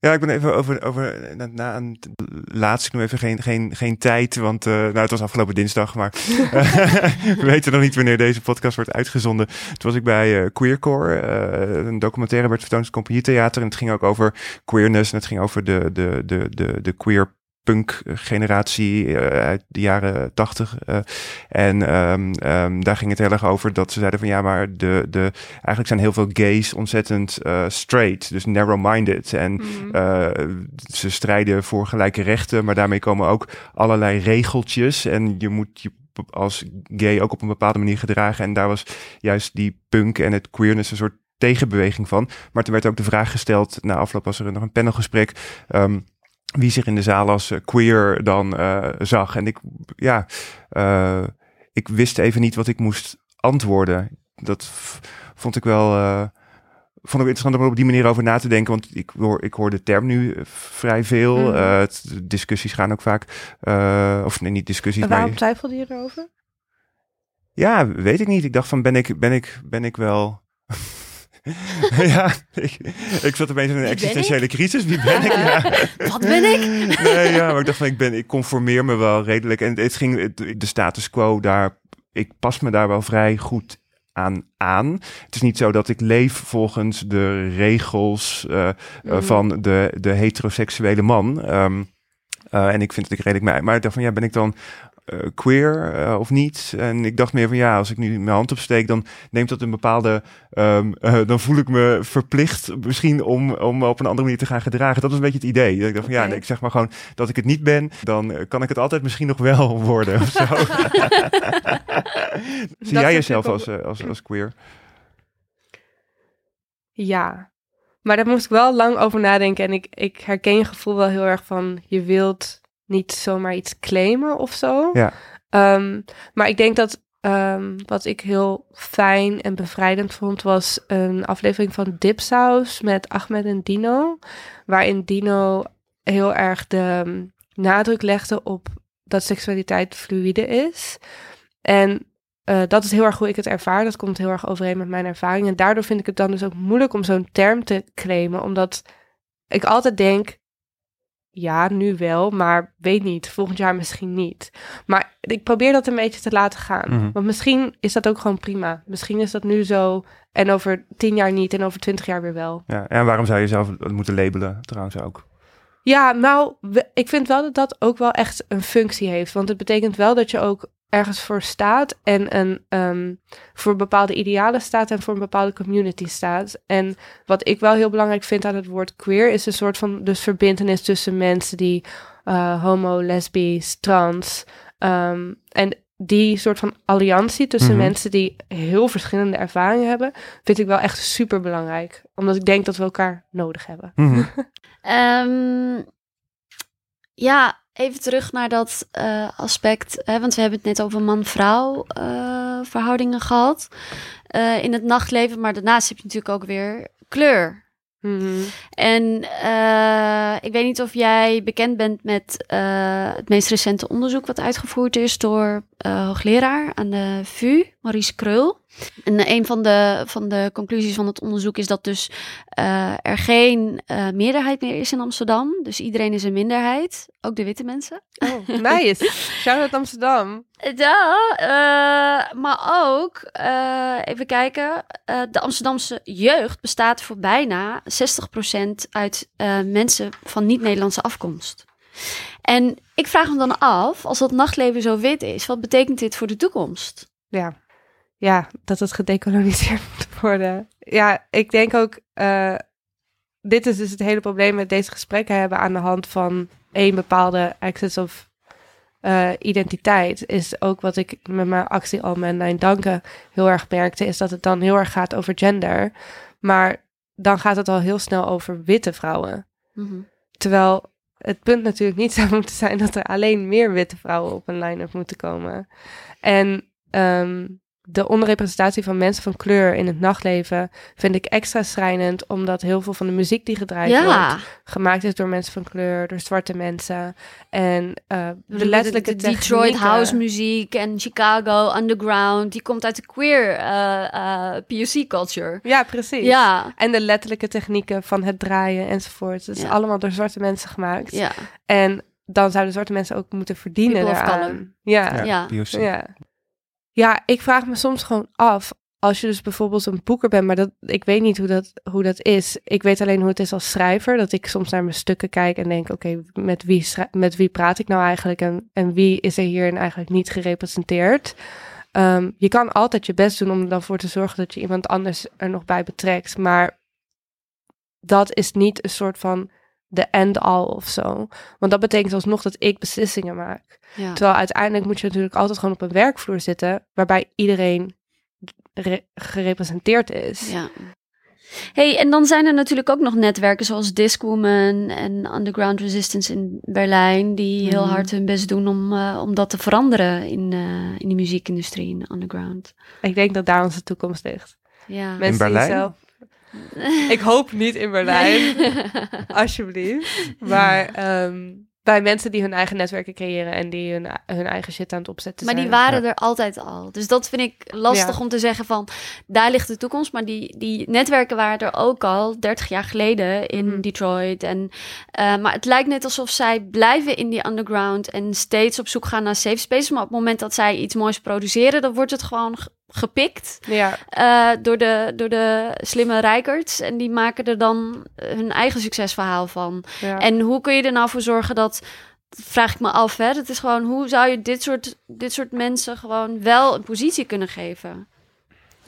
Ja, ik ben even over, over na, na een laatst, ik noem even geen, geen, geen tijd, want eh, nou, het was afgelopen dinsdag, maar <laughs> <laughs> we weten nog niet wanneer deze podcast wordt uitgezonden. Toen was ik bij eh, Queercore, eh, een documentaire werd vertoond in het Compagnietheater en het ging ook over queerness en het ging over de, de, de, de, de queer punk generatie eh, uit de jaren tachtig. eh, en ehm, ehm, daar ging het heel erg over dat ze zeiden van ja, maar de, de, eigenlijk zijn heel veel gays ontzettend eh, straight, dus narrow-minded. En Mhm. ze strijden voor gelijke rechten, maar daarmee komen ook allerlei regeltjes. En je moet je als gay ook op een bepaalde manier gedragen. En daar was juist die punk en het queerness een soort tegenbeweging van. Maar toen werd ook de vraag gesteld, na afloop was er nog een panelgesprek. ehm, wie zich in de zaal als eh, queer dan eh, zag. En ik, ja, eh, ik wist even niet wat ik moest antwoorden. Dat vond ik wel, vond ik interessant om op die manier over na te denken. Want ik hoor, ik hoor de term nu vrij veel. De discussies gaan ook vaak, of nee, niet discussies, En maar waarom twijfelde je erover? ja, weet ik niet. Ik dacht van, ben ik, ben ik, ben ik wel... <laughs> ja, ik, ik zat opeens in een existentiële crisis. Wie ben ik? <laughs> Ja. Wat ben ik? <laughs> Nee, ja, maar ik dacht van, ik, ben, ik conformeer me wel redelijk. En het ging, het- de status quo daar, ik pas me daar wel vrij goed aan aan. Het is niet zo dat ik leef volgens de regels eh, eh, Mhm. van de, de heteroseksuele man. Ehm, eh, en ik vind dat ik redelijk mij. Maar ik dacht van ja, ben ik dan queer eh, of niet? En ik dacht meer van ja, als ik nu mijn hand opsteek, dan neemt dat een bepaalde. ehm, eh, dan voel ik me verplicht misschien om, om op een andere manier te gaan gedragen. Dat was een beetje het idee. Ik dacht van ja, nee, ik zeg maar gewoon dat ik het niet ben, dan eh, kan ik het altijd misschien nog wel <laughs> worden. Of zo. <laughs> Zie Dat jij jezelf als, eh, als, als queer? Ja, maar daar moest ik wel lang over nadenken. En ik, ik herken je gevoel wel heel erg van je wilt niet zomaar iets claimen of zo. Ja. Ehm, maar ik denk dat ehm, wat ik heel fijn en bevrijdend vond, was een aflevering van Dipsaus met Ahmed en Dino. Waarin Dino heel erg de ehm, nadruk legde op dat seksualiteit fluïde is. En eh, dat is heel erg hoe ik het ervaar. Dat komt heel erg overeen met mijn ervaring. En daardoor vind ik het dan dus ook moeilijk om zo'n term te claimen. Omdat ik altijd denk, ja, nu wel, maar weet niet. Volgend jaar misschien niet. Maar ik probeer dat een beetje te laten gaan. Mhm. Want misschien is dat ook gewoon prima. Misschien is dat nu zo en over tien jaar niet en over twintig jaar weer wel. Ja, en waarom zou je jezelf moeten labelen trouwens ook? Ja, nou, ik vind wel dat dat ook wel echt een functie heeft. Want het betekent wel dat je ook ergens voor staat en een, ehm, voor bepaalde idealen staat en voor een bepaalde community staat. En wat ik wel heel belangrijk vind aan het woord queer is een soort van dus verbindenis tussen mensen die eh, homo, lesbisch, trans ehm, en die soort van alliantie tussen Mhm. mensen die heel verschillende ervaringen hebben, vind ik wel echt super belangrijk. Omdat ik denk dat we elkaar nodig hebben. Mhm. <laughs> Ehm, ja, even terug naar dat eh, aspect. Hè, want we hebben het net over man-vrouw eh, verhoudingen gehad eh, in het nachtleven. Maar daarnaast heb je natuurlijk ook weer kleur. Mhm. En ik weet niet of jij bekend bent met het meest recente onderzoek wat uitgevoerd is door hoogleraar aan de VU, Maurice Kreul. En een van de, van de conclusies van het onderzoek is dat dus eh, er geen eh, meerderheid meer is in Amsterdam. Dus iedereen is een minderheid, ook de witte mensen. Oh, <laughs> nice. Shout-out Amsterdam. Ja, eh, maar ook, eh, even kijken, eh, de Amsterdamse jeugd bestaat voor bijna 60% uit eh, mensen van niet-Nederlandse afkomst. En ik vraag me dan af, als dat nachtleven zo wit is, wat betekent dit voor de toekomst? Ja. Ja, dat het gedecoloniseerd <laughs> moet worden. Ja, ik denk ook, eh, dit is dus het hele probleem met deze gesprekken hebben aan de hand van één bepaalde access of eh, identiteit. Is ook wat ik met mijn actie al mijn Nijn Danken heel erg merkte, is dat het dan heel erg gaat over gender. Maar dan gaat het al heel snel over witte vrouwen. Mhm. Terwijl het punt natuurlijk niet <laughs> zou moeten zijn dat er alleen meer witte vrouwen op een line-up moeten komen. En ehm, de onderrepresentatie van mensen van kleur in het nachtleven vind ik extra schrijnend, omdat heel veel van de muziek die gedraaid Ja, wordt, gemaakt is door mensen van kleur, door zwarte mensen. En eh, de de, letterlijke de Detroit house muziek en Chicago underground, die komt uit de queer eh, eh, POC culture. Ja, precies. Ja, En de letterlijke technieken van het draaien enzovoort. Het is Ja. allemaal door zwarte mensen gemaakt. ja, En dan zouden zwarte mensen ook moeten verdienen daaraan. Ja. Ja. POC. Ja. Ja, ik vraag me soms gewoon af. Als je dus bijvoorbeeld een boeker bent, maar dat, ik weet niet hoe dat, hoe dat is. Ik weet alleen hoe het is als schrijver. Dat ik soms naar mijn stukken kijk en denk: oké, met, wie met wie praat ik nou eigenlijk? En, en wie is er hierin eigenlijk niet gerepresenteerd? Ehm, je kan altijd je best doen om er dan voor te zorgen dat je iemand anders er nog bij betrekt. Maar dat is niet een soort van de end-all of zo. Want dat betekent alsnog dat ik beslissingen maak. ja. Terwijl uiteindelijk moet je natuurlijk altijd gewoon op een werkvloer zitten waarbij iedereen re- gerepresenteerd is. Ja. Hey, en dan zijn er natuurlijk ook nog netwerken zoals Discwoman en Underground Resistance in Berlijn, die heel Mhm. hard hun best doen om, eh, om dat te veranderen in, eh, in de muziekindustrie, in de underground. Ik denk dat daar onze toekomst ligt. Ja. Mensen die Berlijn? zelf- <laughs> Ik hoop niet in Berlijn, <laughs> alsjeblieft. Maar ehm, bij mensen die hun eigen netwerken creëren en die hun, hun eigen shit aan het opzetten Maar zijn. die waren er altijd al. Dus dat vind ik lastig Ja. om te zeggen van daar ligt de toekomst. Maar die, die netwerken waren er ook al 30 jaar geleden in Mhm. Detroit. En, eh, maar het lijkt net alsof zij blijven in die underground en steeds op zoek gaan naar safe spaces. Maar op het moment dat zij iets moois produceren, dan wordt het gewoon gepikt Ja, eh, door, de, door de slimme rijkerts. En die maken er dan eh, hun eigen succesverhaal van. ja. En hoe kun je er nou voor zorgen dat, dat vraag ik me af, hè? Het is gewoon, hoe zou je dit soort, dit soort mensen gewoon wel een positie kunnen geven?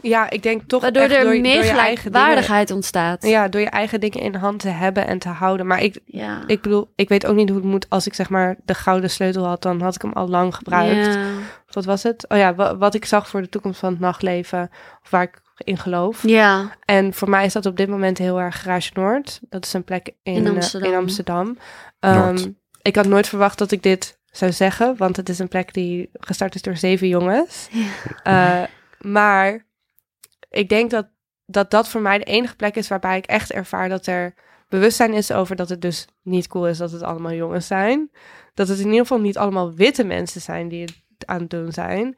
Ja, ik denk toch Waardoor echt er door, je- meer door je eigen dingen, gelijkwaardigheid ontstaat. ja, door je eigen dingen in hand te hebben en te houden. Maar ik, ja. ik bedoel, ik weet ook niet hoe het moet. Als ik zeg maar de gouden sleutel had, dan had ik hem al lang gebruikt. Ja. Wat was het? Oh ja, wa- wat ik zag voor de toekomst van het nachtleven, of waar ik in geloof. ja. En voor mij is dat op dit moment heel erg Garage Noord. Dat is een plek in, In eh, Amsterdam. in Amsterdam. Noord. Ehm, ik had nooit verwacht dat ik dit zou zeggen, want het is een plek die gestart is door zeven jongens. Eh, maar ik denk dat, dat dat voor mij de enige plek is waarbij ik echt ervaar dat er bewustzijn is over dat het dus niet cool is dat het allemaal jongens zijn. Dat het in ieder geval niet allemaal witte mensen zijn die het aan het doen zijn.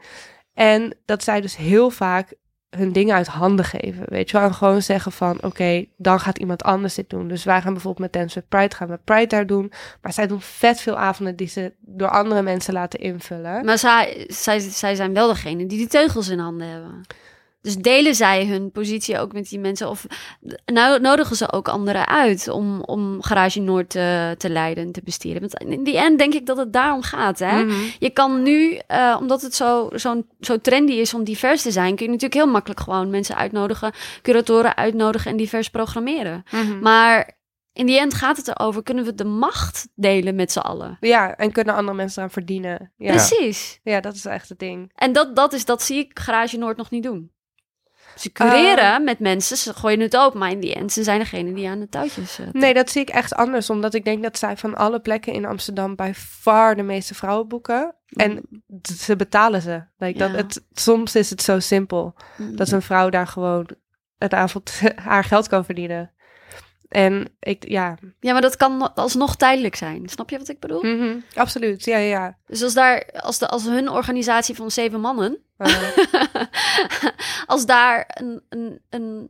En dat zij dus heel vaak hun dingen uit handen geven, weet je wel. En gewoon zeggen van, oké, dan gaat iemand anders dit doen. Dus wij gaan bijvoorbeeld met Dance with Pride, gaan we Pride daar doen. Maar zij doen vet veel avonden die ze door andere mensen laten invullen. Maar zij, zij, zij zijn wel degene die die teugels in handen hebben. Dus delen zij hun positie ook met die mensen? Of nou, nodigen ze ook anderen uit om, om Garage Noord te, te leiden en te bestieren? Want in die end denk ik dat het daarom gaat. Hè? Mhm. Je kan nu, eh, omdat het zo, zo, zo trendy is om divers te zijn, kun je natuurlijk heel makkelijk gewoon mensen uitnodigen, curatoren uitnodigen en divers programmeren. Mhm. Maar in die end gaat het erover, kunnen we de macht delen met z'n allen? Ja, en kunnen andere mensen eraan verdienen. Ja, Precies. ja dat is echt het ding. En dat, dat, is, dat zie ik Garage Noord nog niet doen. Ze cureren Eh. met mensen, ze gooien het open, maar in die end, ze zijn degene die aan de touwtjes uh, Nee, dat zie ik echt anders. Omdat ik denk dat zij van alle plekken in Amsterdam bij far de meeste vrouwen boeken. En d- ze betalen ze. Like, dat het, soms is het zo simpel dat een vrouw daar gewoon een avond <laughs> haar geld kan verdienen. En ik, ja, Ja, maar dat kan no- alsnog tijdelijk zijn. Snap je wat ik bedoel? mhm, absoluut. Ja, ja, ja. Dus als daar, als, de, als hun organisatie van zeven mannen, Eh, <laughs> als daar een, een, een,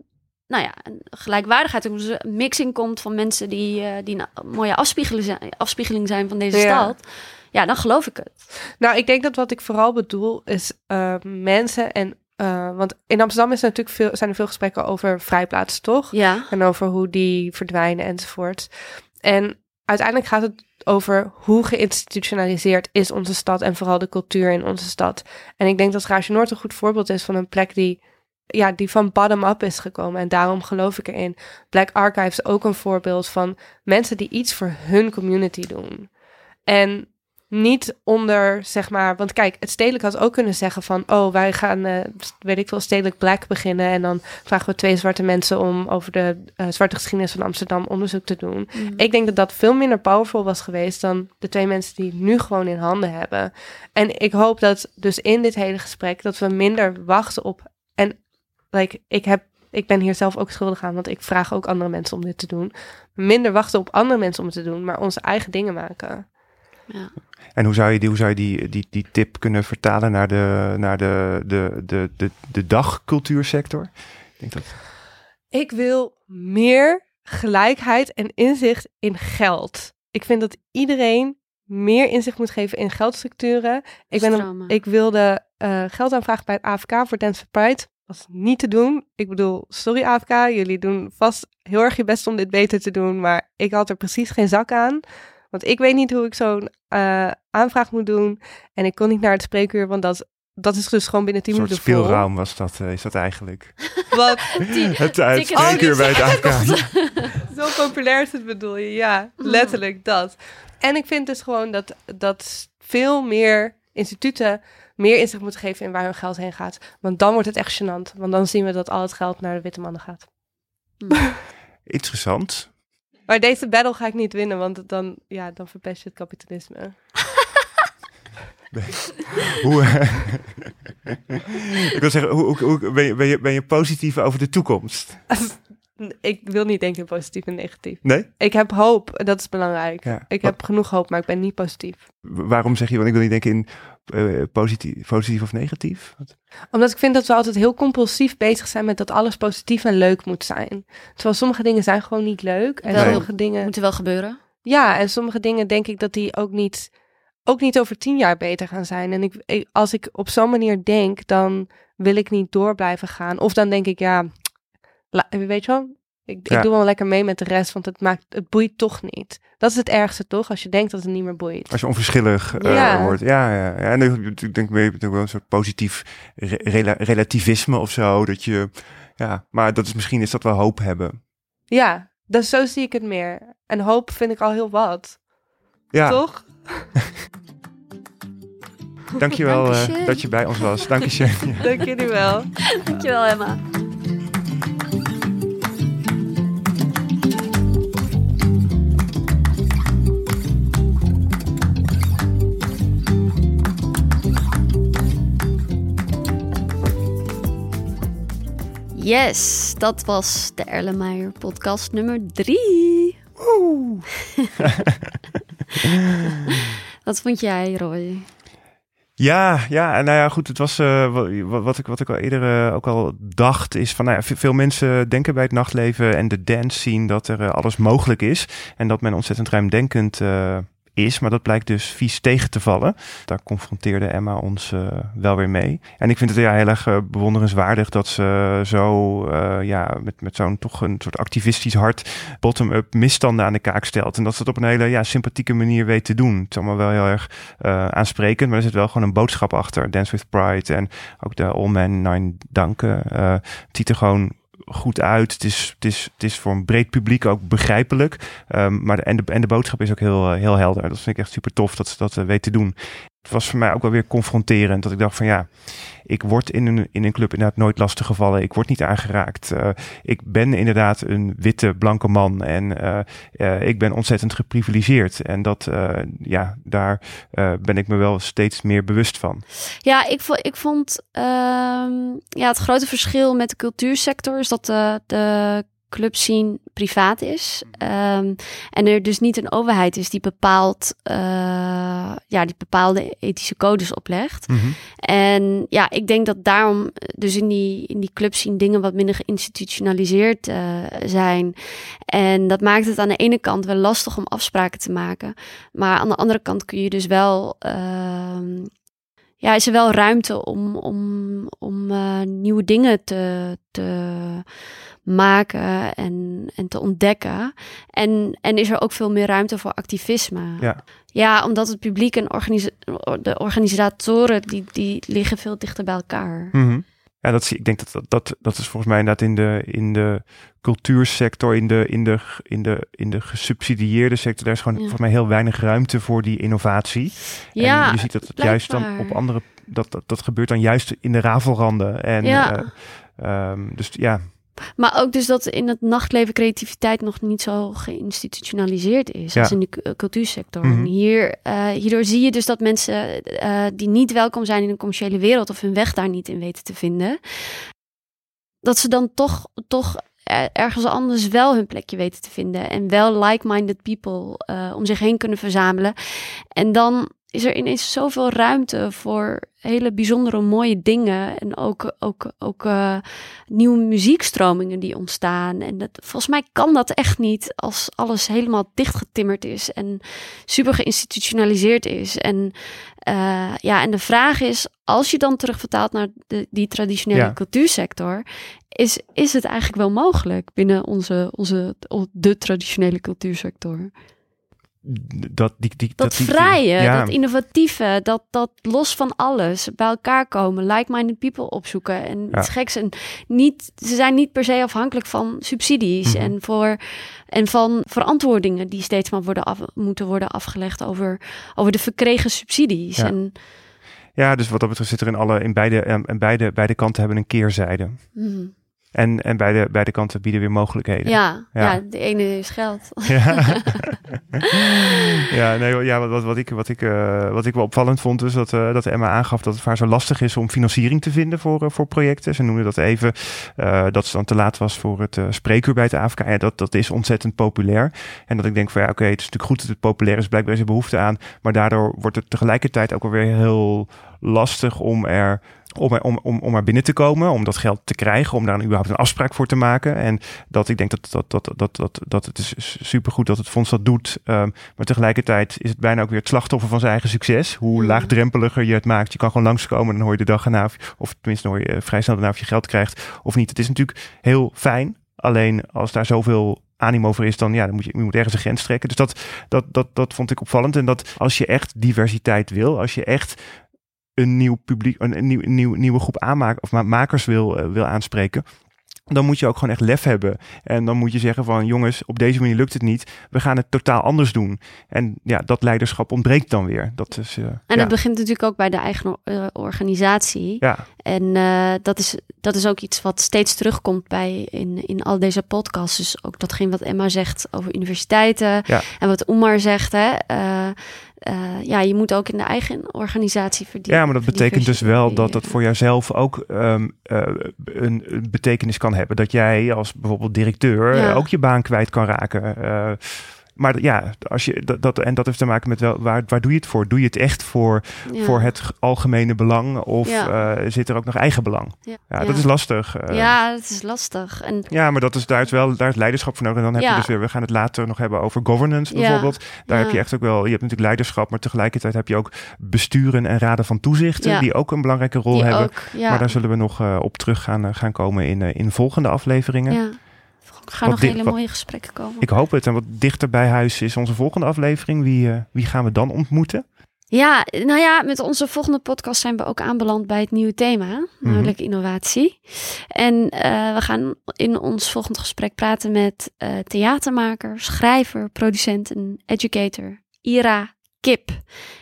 nou ja, een gelijkwaardigheid, dus een mixing komt van mensen die, eh, die een mooie afspiegeling zijn, afspiegeling zijn van deze Ja. stad, ja, dan geloof ik het. nou, ik denk dat wat ik vooral bedoel is eh, mensen en... eh, want in Amsterdam is er natuurlijk veel, zijn er veel gesprekken over vrijplaatsen, toch? Ja, en over hoe die verdwijnen enzovoort. En uiteindelijk gaat het over hoe geïnstitutionaliseerd is onze stad en vooral de cultuur in onze stad. En ik denk dat Garage Noord een goed voorbeeld is van een plek die, ja, die van bottom-up is gekomen. En daarom geloof ik erin. Black Archives ook een voorbeeld van mensen die iets voor hun community doen. En niet onder, zeg maar, want kijk, het stedelijk had ook kunnen zeggen van, oh, wij gaan, eh, weet ik veel, stedelijk black beginnen en dan vragen we twee zwarte mensen om over de eh, zwarte geschiedenis van Amsterdam onderzoek te doen. Mm. Ik denk dat dat veel minder powerful was geweest dan de twee mensen die het nu gewoon in handen hebben. En ik hoop dat dus in dit hele gesprek dat we minder wachten op. En like, ik, heb, ik ben hier zelf ook schuldig aan, want ik vraag ook andere mensen om dit te doen. Minder wachten op andere mensen om het te doen, maar onze eigen dingen maken. ja. En hoe zou je die, hoe zou je die, die, die tip kunnen vertalen naar de, naar de, de, de, de, de dagcultuursector? Ik denk dat... Ik wil meer gelijkheid en inzicht in geld. Ik vind dat iedereen meer inzicht moet geven in geldstructuren. Ik, ben een- ik wilde eh geld aanvragen bij het AFK voor Dance for Pride. Was niet te doen. Ik bedoel, sorry AFK, jullie doen vast heel erg je best om dit beter te doen. Maar ik had er precies geen zak aan. Want ik weet niet hoe ik zo'n eh, aanvraag moet doen. En ik kon niet naar het spreekuur, want dat, dat is dus gewoon binnen 10 Een soort minuten vol. speelruim was dat, eh, is dat eigenlijk. <laughs> Wat Die- <laughs> Het uh, Tickets- spreekuur bij het Oh, AFK. <laughs> Zo populair is het, bedoel je? Ja, letterlijk dat. En ik vind dus gewoon dat, dat veel meer instituten meer inzicht moeten geven in waar hun geld heen gaat. Want dan wordt het echt gênant. Want dan zien we dat al het geld naar de witte mannen gaat. Interessant. Maar deze battle ga ik niet winnen, want dan, ja, dan verpest je het kapitalisme. Hoe, <laughs> ik wil zeggen, hoe, hoe, hoe- ben, je, ben, je, ben je positief over de toekomst? <laughs> Ik wil niet denken positief en negatief. Nee? Ik heb hoop, dat is belangrijk. Ja. Ik Wat- heb genoeg hoop, maar ik ben niet positief. Waarom zeg je, want ik wil niet denken in eh, positief, positief of negatief? Wat- Omdat ik vind dat we altijd heel compulsief bezig zijn met dat alles positief en leuk moet zijn. Terwijl sommige dingen zijn gewoon niet leuk. En Wel. sommige dingen... Moet er wel gebeuren. Ja, en sommige dingen denk ik dat die ook niet, ook niet over tien jaar beter gaan zijn. En ik, ik- als ik op zo'n manier denk, dan wil ik niet door blijven gaan. Of dan denk ik, ja, la- weet je wel, ik, Ja. ik doe wel lekker mee met de rest, want het, maakt, het boeit toch niet. Dat is het ergste, toch? Als je denkt dat het niet meer boeit. Als je onverschillig eh, Ja. wordt. Ja, ja, ja. En ik, ik denk wel een soort positief re- rela- relativisme of zo. Dat je, ja, maar dat is misschien is dat wel hoop hebben. Ja, dus zo zie ik het meer. En hoop vind ik al heel wat, Ja, toch? dankjewel eh, Dankeschön. dat je bij ons was. Dank je. <laughs> Dank jullie wel. Dankjewel, Emma. Yes, dat was de Erlenmeyer podcast nummer drie. <laughs> Wat vond jij, Roy? Ja, ja, nou ja, goed. Het was eh, wa- wat, ik, wat ik al eerder eh, ook al dacht, is van nou ja, ve- veel mensen denken bij het nachtleven en de dance scene dat er eh, alles mogelijk is. En dat men ontzettend ruimdenkend is. Maar dat blijkt dus vies tegen te vallen. Daar confronteerde Emma ons eh, wel weer mee. En ik vind het ja, heel erg eh, bewonderenswaardig dat ze zo eh, ja, met, met zo'n toch een soort activistisch hart bottom-up misstanden aan de kaak stelt. En dat ze het op een hele ja, sympathieke manier weet te doen. Het is allemaal wel heel erg aansprekend, maar er zit wel gewoon een boodschap achter. Dance with Pride en ook de All Men Nine Danken. het ziet er gewoon goed uit. Het is, het is, het is voor een breed publiek ook begrijpelijk. Ehm, maar de, en, de, en de boodschap is ook heel, eh, heel helder. Dat vind ik echt super tof dat ze dat eh, weet te doen. Het was voor mij ook wel weer confronterend. Dat ik dacht van ja, ik word in een, in een club inderdaad nooit lastig gevallen. Ik word niet aangeraakt. Eh, ik ben inderdaad een witte, blanke man. En eh, eh, ik ben ontzettend geprivilegeerd. En dat, ja, daar ben ik me wel steeds meer bewust van. Ja, ik, vo- ik vond ehm, ja, het grote verschil met de cultuursector is dat de, de clubscene privaat is. Ehm, en er dus niet een overheid is die bepaalt, eh, ja, die bepaalde ethische codes oplegt. En ja, ik denk dat daarom dus in die, in die clubscene dingen wat minder geïnstitutionaliseerd eh, zijn. En dat maakt het aan de ene kant wel lastig om afspraken te maken. Maar aan de andere kant kun je dus wel. ehm, ja, is er wel ruimte om, om, om eh, nieuwe dingen te, te maken en, en te ontdekken. En, en is er ook veel meer ruimte voor activisme. Ja. Ja, omdat het publiek en organisa de organisatoren, die, die liggen veel dichter bij elkaar. Mhm. Ja, dat zie ik. denk dat dat, dat dat is volgens mij inderdaad in de, in de cultuursector, in de, in de, in de, in de gesubsidieerde sector, daar is gewoon Ja. volgens mij heel weinig ruimte voor die innovatie. Ja, en je ziet dat het juist dan op andere, dat, dat, dat gebeurt dan juist in de rafelranden. En, Ja. eh, ehm, dus ja, Maar ook dus dat in het nachtleven creativiteit nog niet zo geïnstitutionaliseerd is Ja. als in de cu- cultuursector. En hier, eh, hierdoor zie je dus dat mensen eh, die niet welkom zijn in de commerciële wereld of hun weg daar niet in weten te vinden, dat ze dan toch, toch eh, ergens anders wel hun plekje weten te vinden en wel like-minded people eh, om zich heen kunnen verzamelen. En dan is er ineens zoveel ruimte voor hele bijzondere mooie dingen en ook, ook, ook eh, nieuwe muziekstromingen die ontstaan. En dat, volgens mij kan dat echt niet als alles helemaal dichtgetimmerd is en super geïnstitutionaliseerd is. En, eh, ja, en de vraag is, als je dan terugvertaalt naar de, die traditionele Ja. cultuursector, is, is het eigenlijk wel mogelijk binnen onze, onze, de traditionele cultuursector? Dat, die, die, Dat, die- vrije, ja. dat innovatieve, dat, dat los van alles bij elkaar komen, like-minded people opzoeken en Ja. iets geks. En niet, ze zijn niet per se afhankelijk van subsidies Mhm. en, voor, en van verantwoordingen die steeds maar worden af, moeten worden afgelegd over, over de verkregen subsidies. Ja. En, Ja, dus wat dat betreft zit er in alle, in beide, en, en beide, beide kanten hebben een keerzijde. mhm. En, en beide, beide kanten bieden weer mogelijkheden. Ja, Ja. ja. de ene is geld. <laughs> Ja, <laughs> ja, nee, ja wat, wat, wat, ik, wat, ik, eh, wat ik wel opvallend vond, is dat, eh, dat Emma aangaf dat het haar zo lastig is om financiering te vinden voor, eh, voor projecten. Ze noemde dat even dat ze dan te laat was voor het spreekuur bij het AFK. Ja, dat, dat is ontzettend populair. En dat ik denk van ja, oké, het is natuurlijk goed dat het populair is, blijkbaar is er behoefte aan. Maar daardoor wordt het tegelijkertijd ook alweer heel lastig om er om, om, om, om er binnen te komen, om dat geld te krijgen, om daar een, überhaupt een afspraak voor te maken. En dat ik denk dat, dat, dat, dat, dat, dat het is supergoed dat het fonds dat doet. Ehm, maar tegelijkertijd is het bijna ook weer het slachtoffer van zijn eigen succes. Hoe Mhm. laagdrempeliger je het maakt. Je kan gewoon langskomen en dan hoor je de dag erna, of, of tenminste hoor je eh, vrij snel daarna of je geld krijgt of niet. Het is natuurlijk heel fijn. Alleen als daar zoveel animo over is, dan, ja, dan moet je, je moet ergens een grens trekken. Dus dat, dat, dat, dat vond ik opvallend. En dat als je echt diversiteit wil, als je echt een nieuw publiek, een, nieuw, nieuw, nieuwe groep aanmaken of ma- makers wil, eh, wil aanspreken. Dan moet je ook gewoon echt lef hebben. En dan moet je zeggen van jongens, op deze manier lukt het niet. We gaan het totaal anders doen. En ja, dat leiderschap ontbreekt dan weer. Dat is, eh, En ja, dat begint natuurlijk ook bij de eigen eh, organisatie. ja, En dat, is, dat is ook iets wat steeds terugkomt bij in, in al deze podcasts. Dus ook datgene wat Emma zegt over universiteiten. Ja. En wat Omar zegt. Hè, eh, ja, je moet ook in de eigen organisatie verdienen. ja, maar dat betekent dus wel dat dat voor jouzelf ook ehm, eh, een, betekenis kan hebben. Dat jij als bijvoorbeeld directeur Ja. ook je baan kwijt kan raken. Eh, maar ja, als je dat, dat, en dat heeft te maken met wel, waar, waar doe je het voor? Doe je het echt voor, Ja. voor het algemene belang? Of Ja. eh, zit er ook nog eigen belang? Ja, dat is lastig. eh. Ja, het is lastig. En Ja, maar dat is, daar is wel daar is leiderschap voor nodig. En dan heb je dus weer, we gaan het later nog hebben over governance bijvoorbeeld. Daar heb je echt ook wel, je hebt natuurlijk leiderschap, maar tegelijkertijd heb je ook besturen en raden van toezichten Ja. die ook een belangrijke rol die hebben. ook. Maar daar zullen we nog eh, op terug gaan, gaan komen in, in volgende afleveringen. Gaan nog hele mooie gesprekken komen. Ik hoop het. En wat dichter bij huis is onze volgende aflevering. Wie, eh, wie gaan we dan ontmoeten? Ja, nou ja, met onze volgende podcast zijn we ook aanbeland bij het nieuwe thema, namelijk innovatie. En eh, we gaan in ons volgend gesprek praten met eh, theatermaker, schrijver, producent en educator Ira Kip.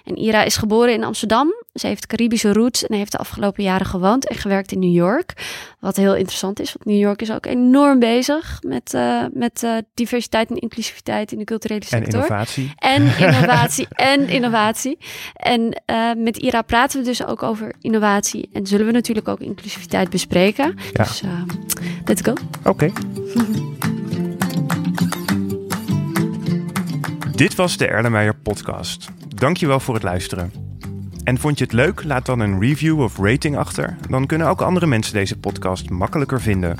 En Ira is geboren in Amsterdam. Ze heeft Caribische roots en heeft de afgelopen jaren gewoond en gewerkt in New York. Wat heel interessant is, want New York is ook enorm bezig met, eh, met eh, diversiteit en inclusiviteit in de culturele En sector. innovatie. En innovatie <laughs> en innovatie. En eh, met Ira praten we dus ook over innovatie. En zullen we natuurlijk ook inclusiviteit bespreken. Ja. Dus eh, let's go. Oké. <laughs> Dit was de Erlenmeyer podcast. Dankjewel voor het luisteren. En vond je het leuk? Laat dan een review of rating achter. Dan kunnen ook andere mensen deze podcast makkelijker vinden.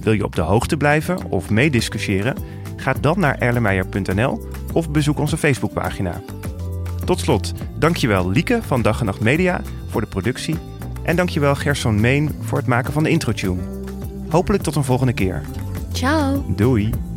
Wil je op de hoogte blijven of meediscussiëren? Ga dan naar erlenmeyer.nl of bezoek onze Facebookpagina. Tot slot, dankjewel Lieke van Dag en Nacht Media voor de productie. En dankjewel Gerson Meen voor het maken van de introtune. Hopelijk tot een volgende keer. Ciao. Doei!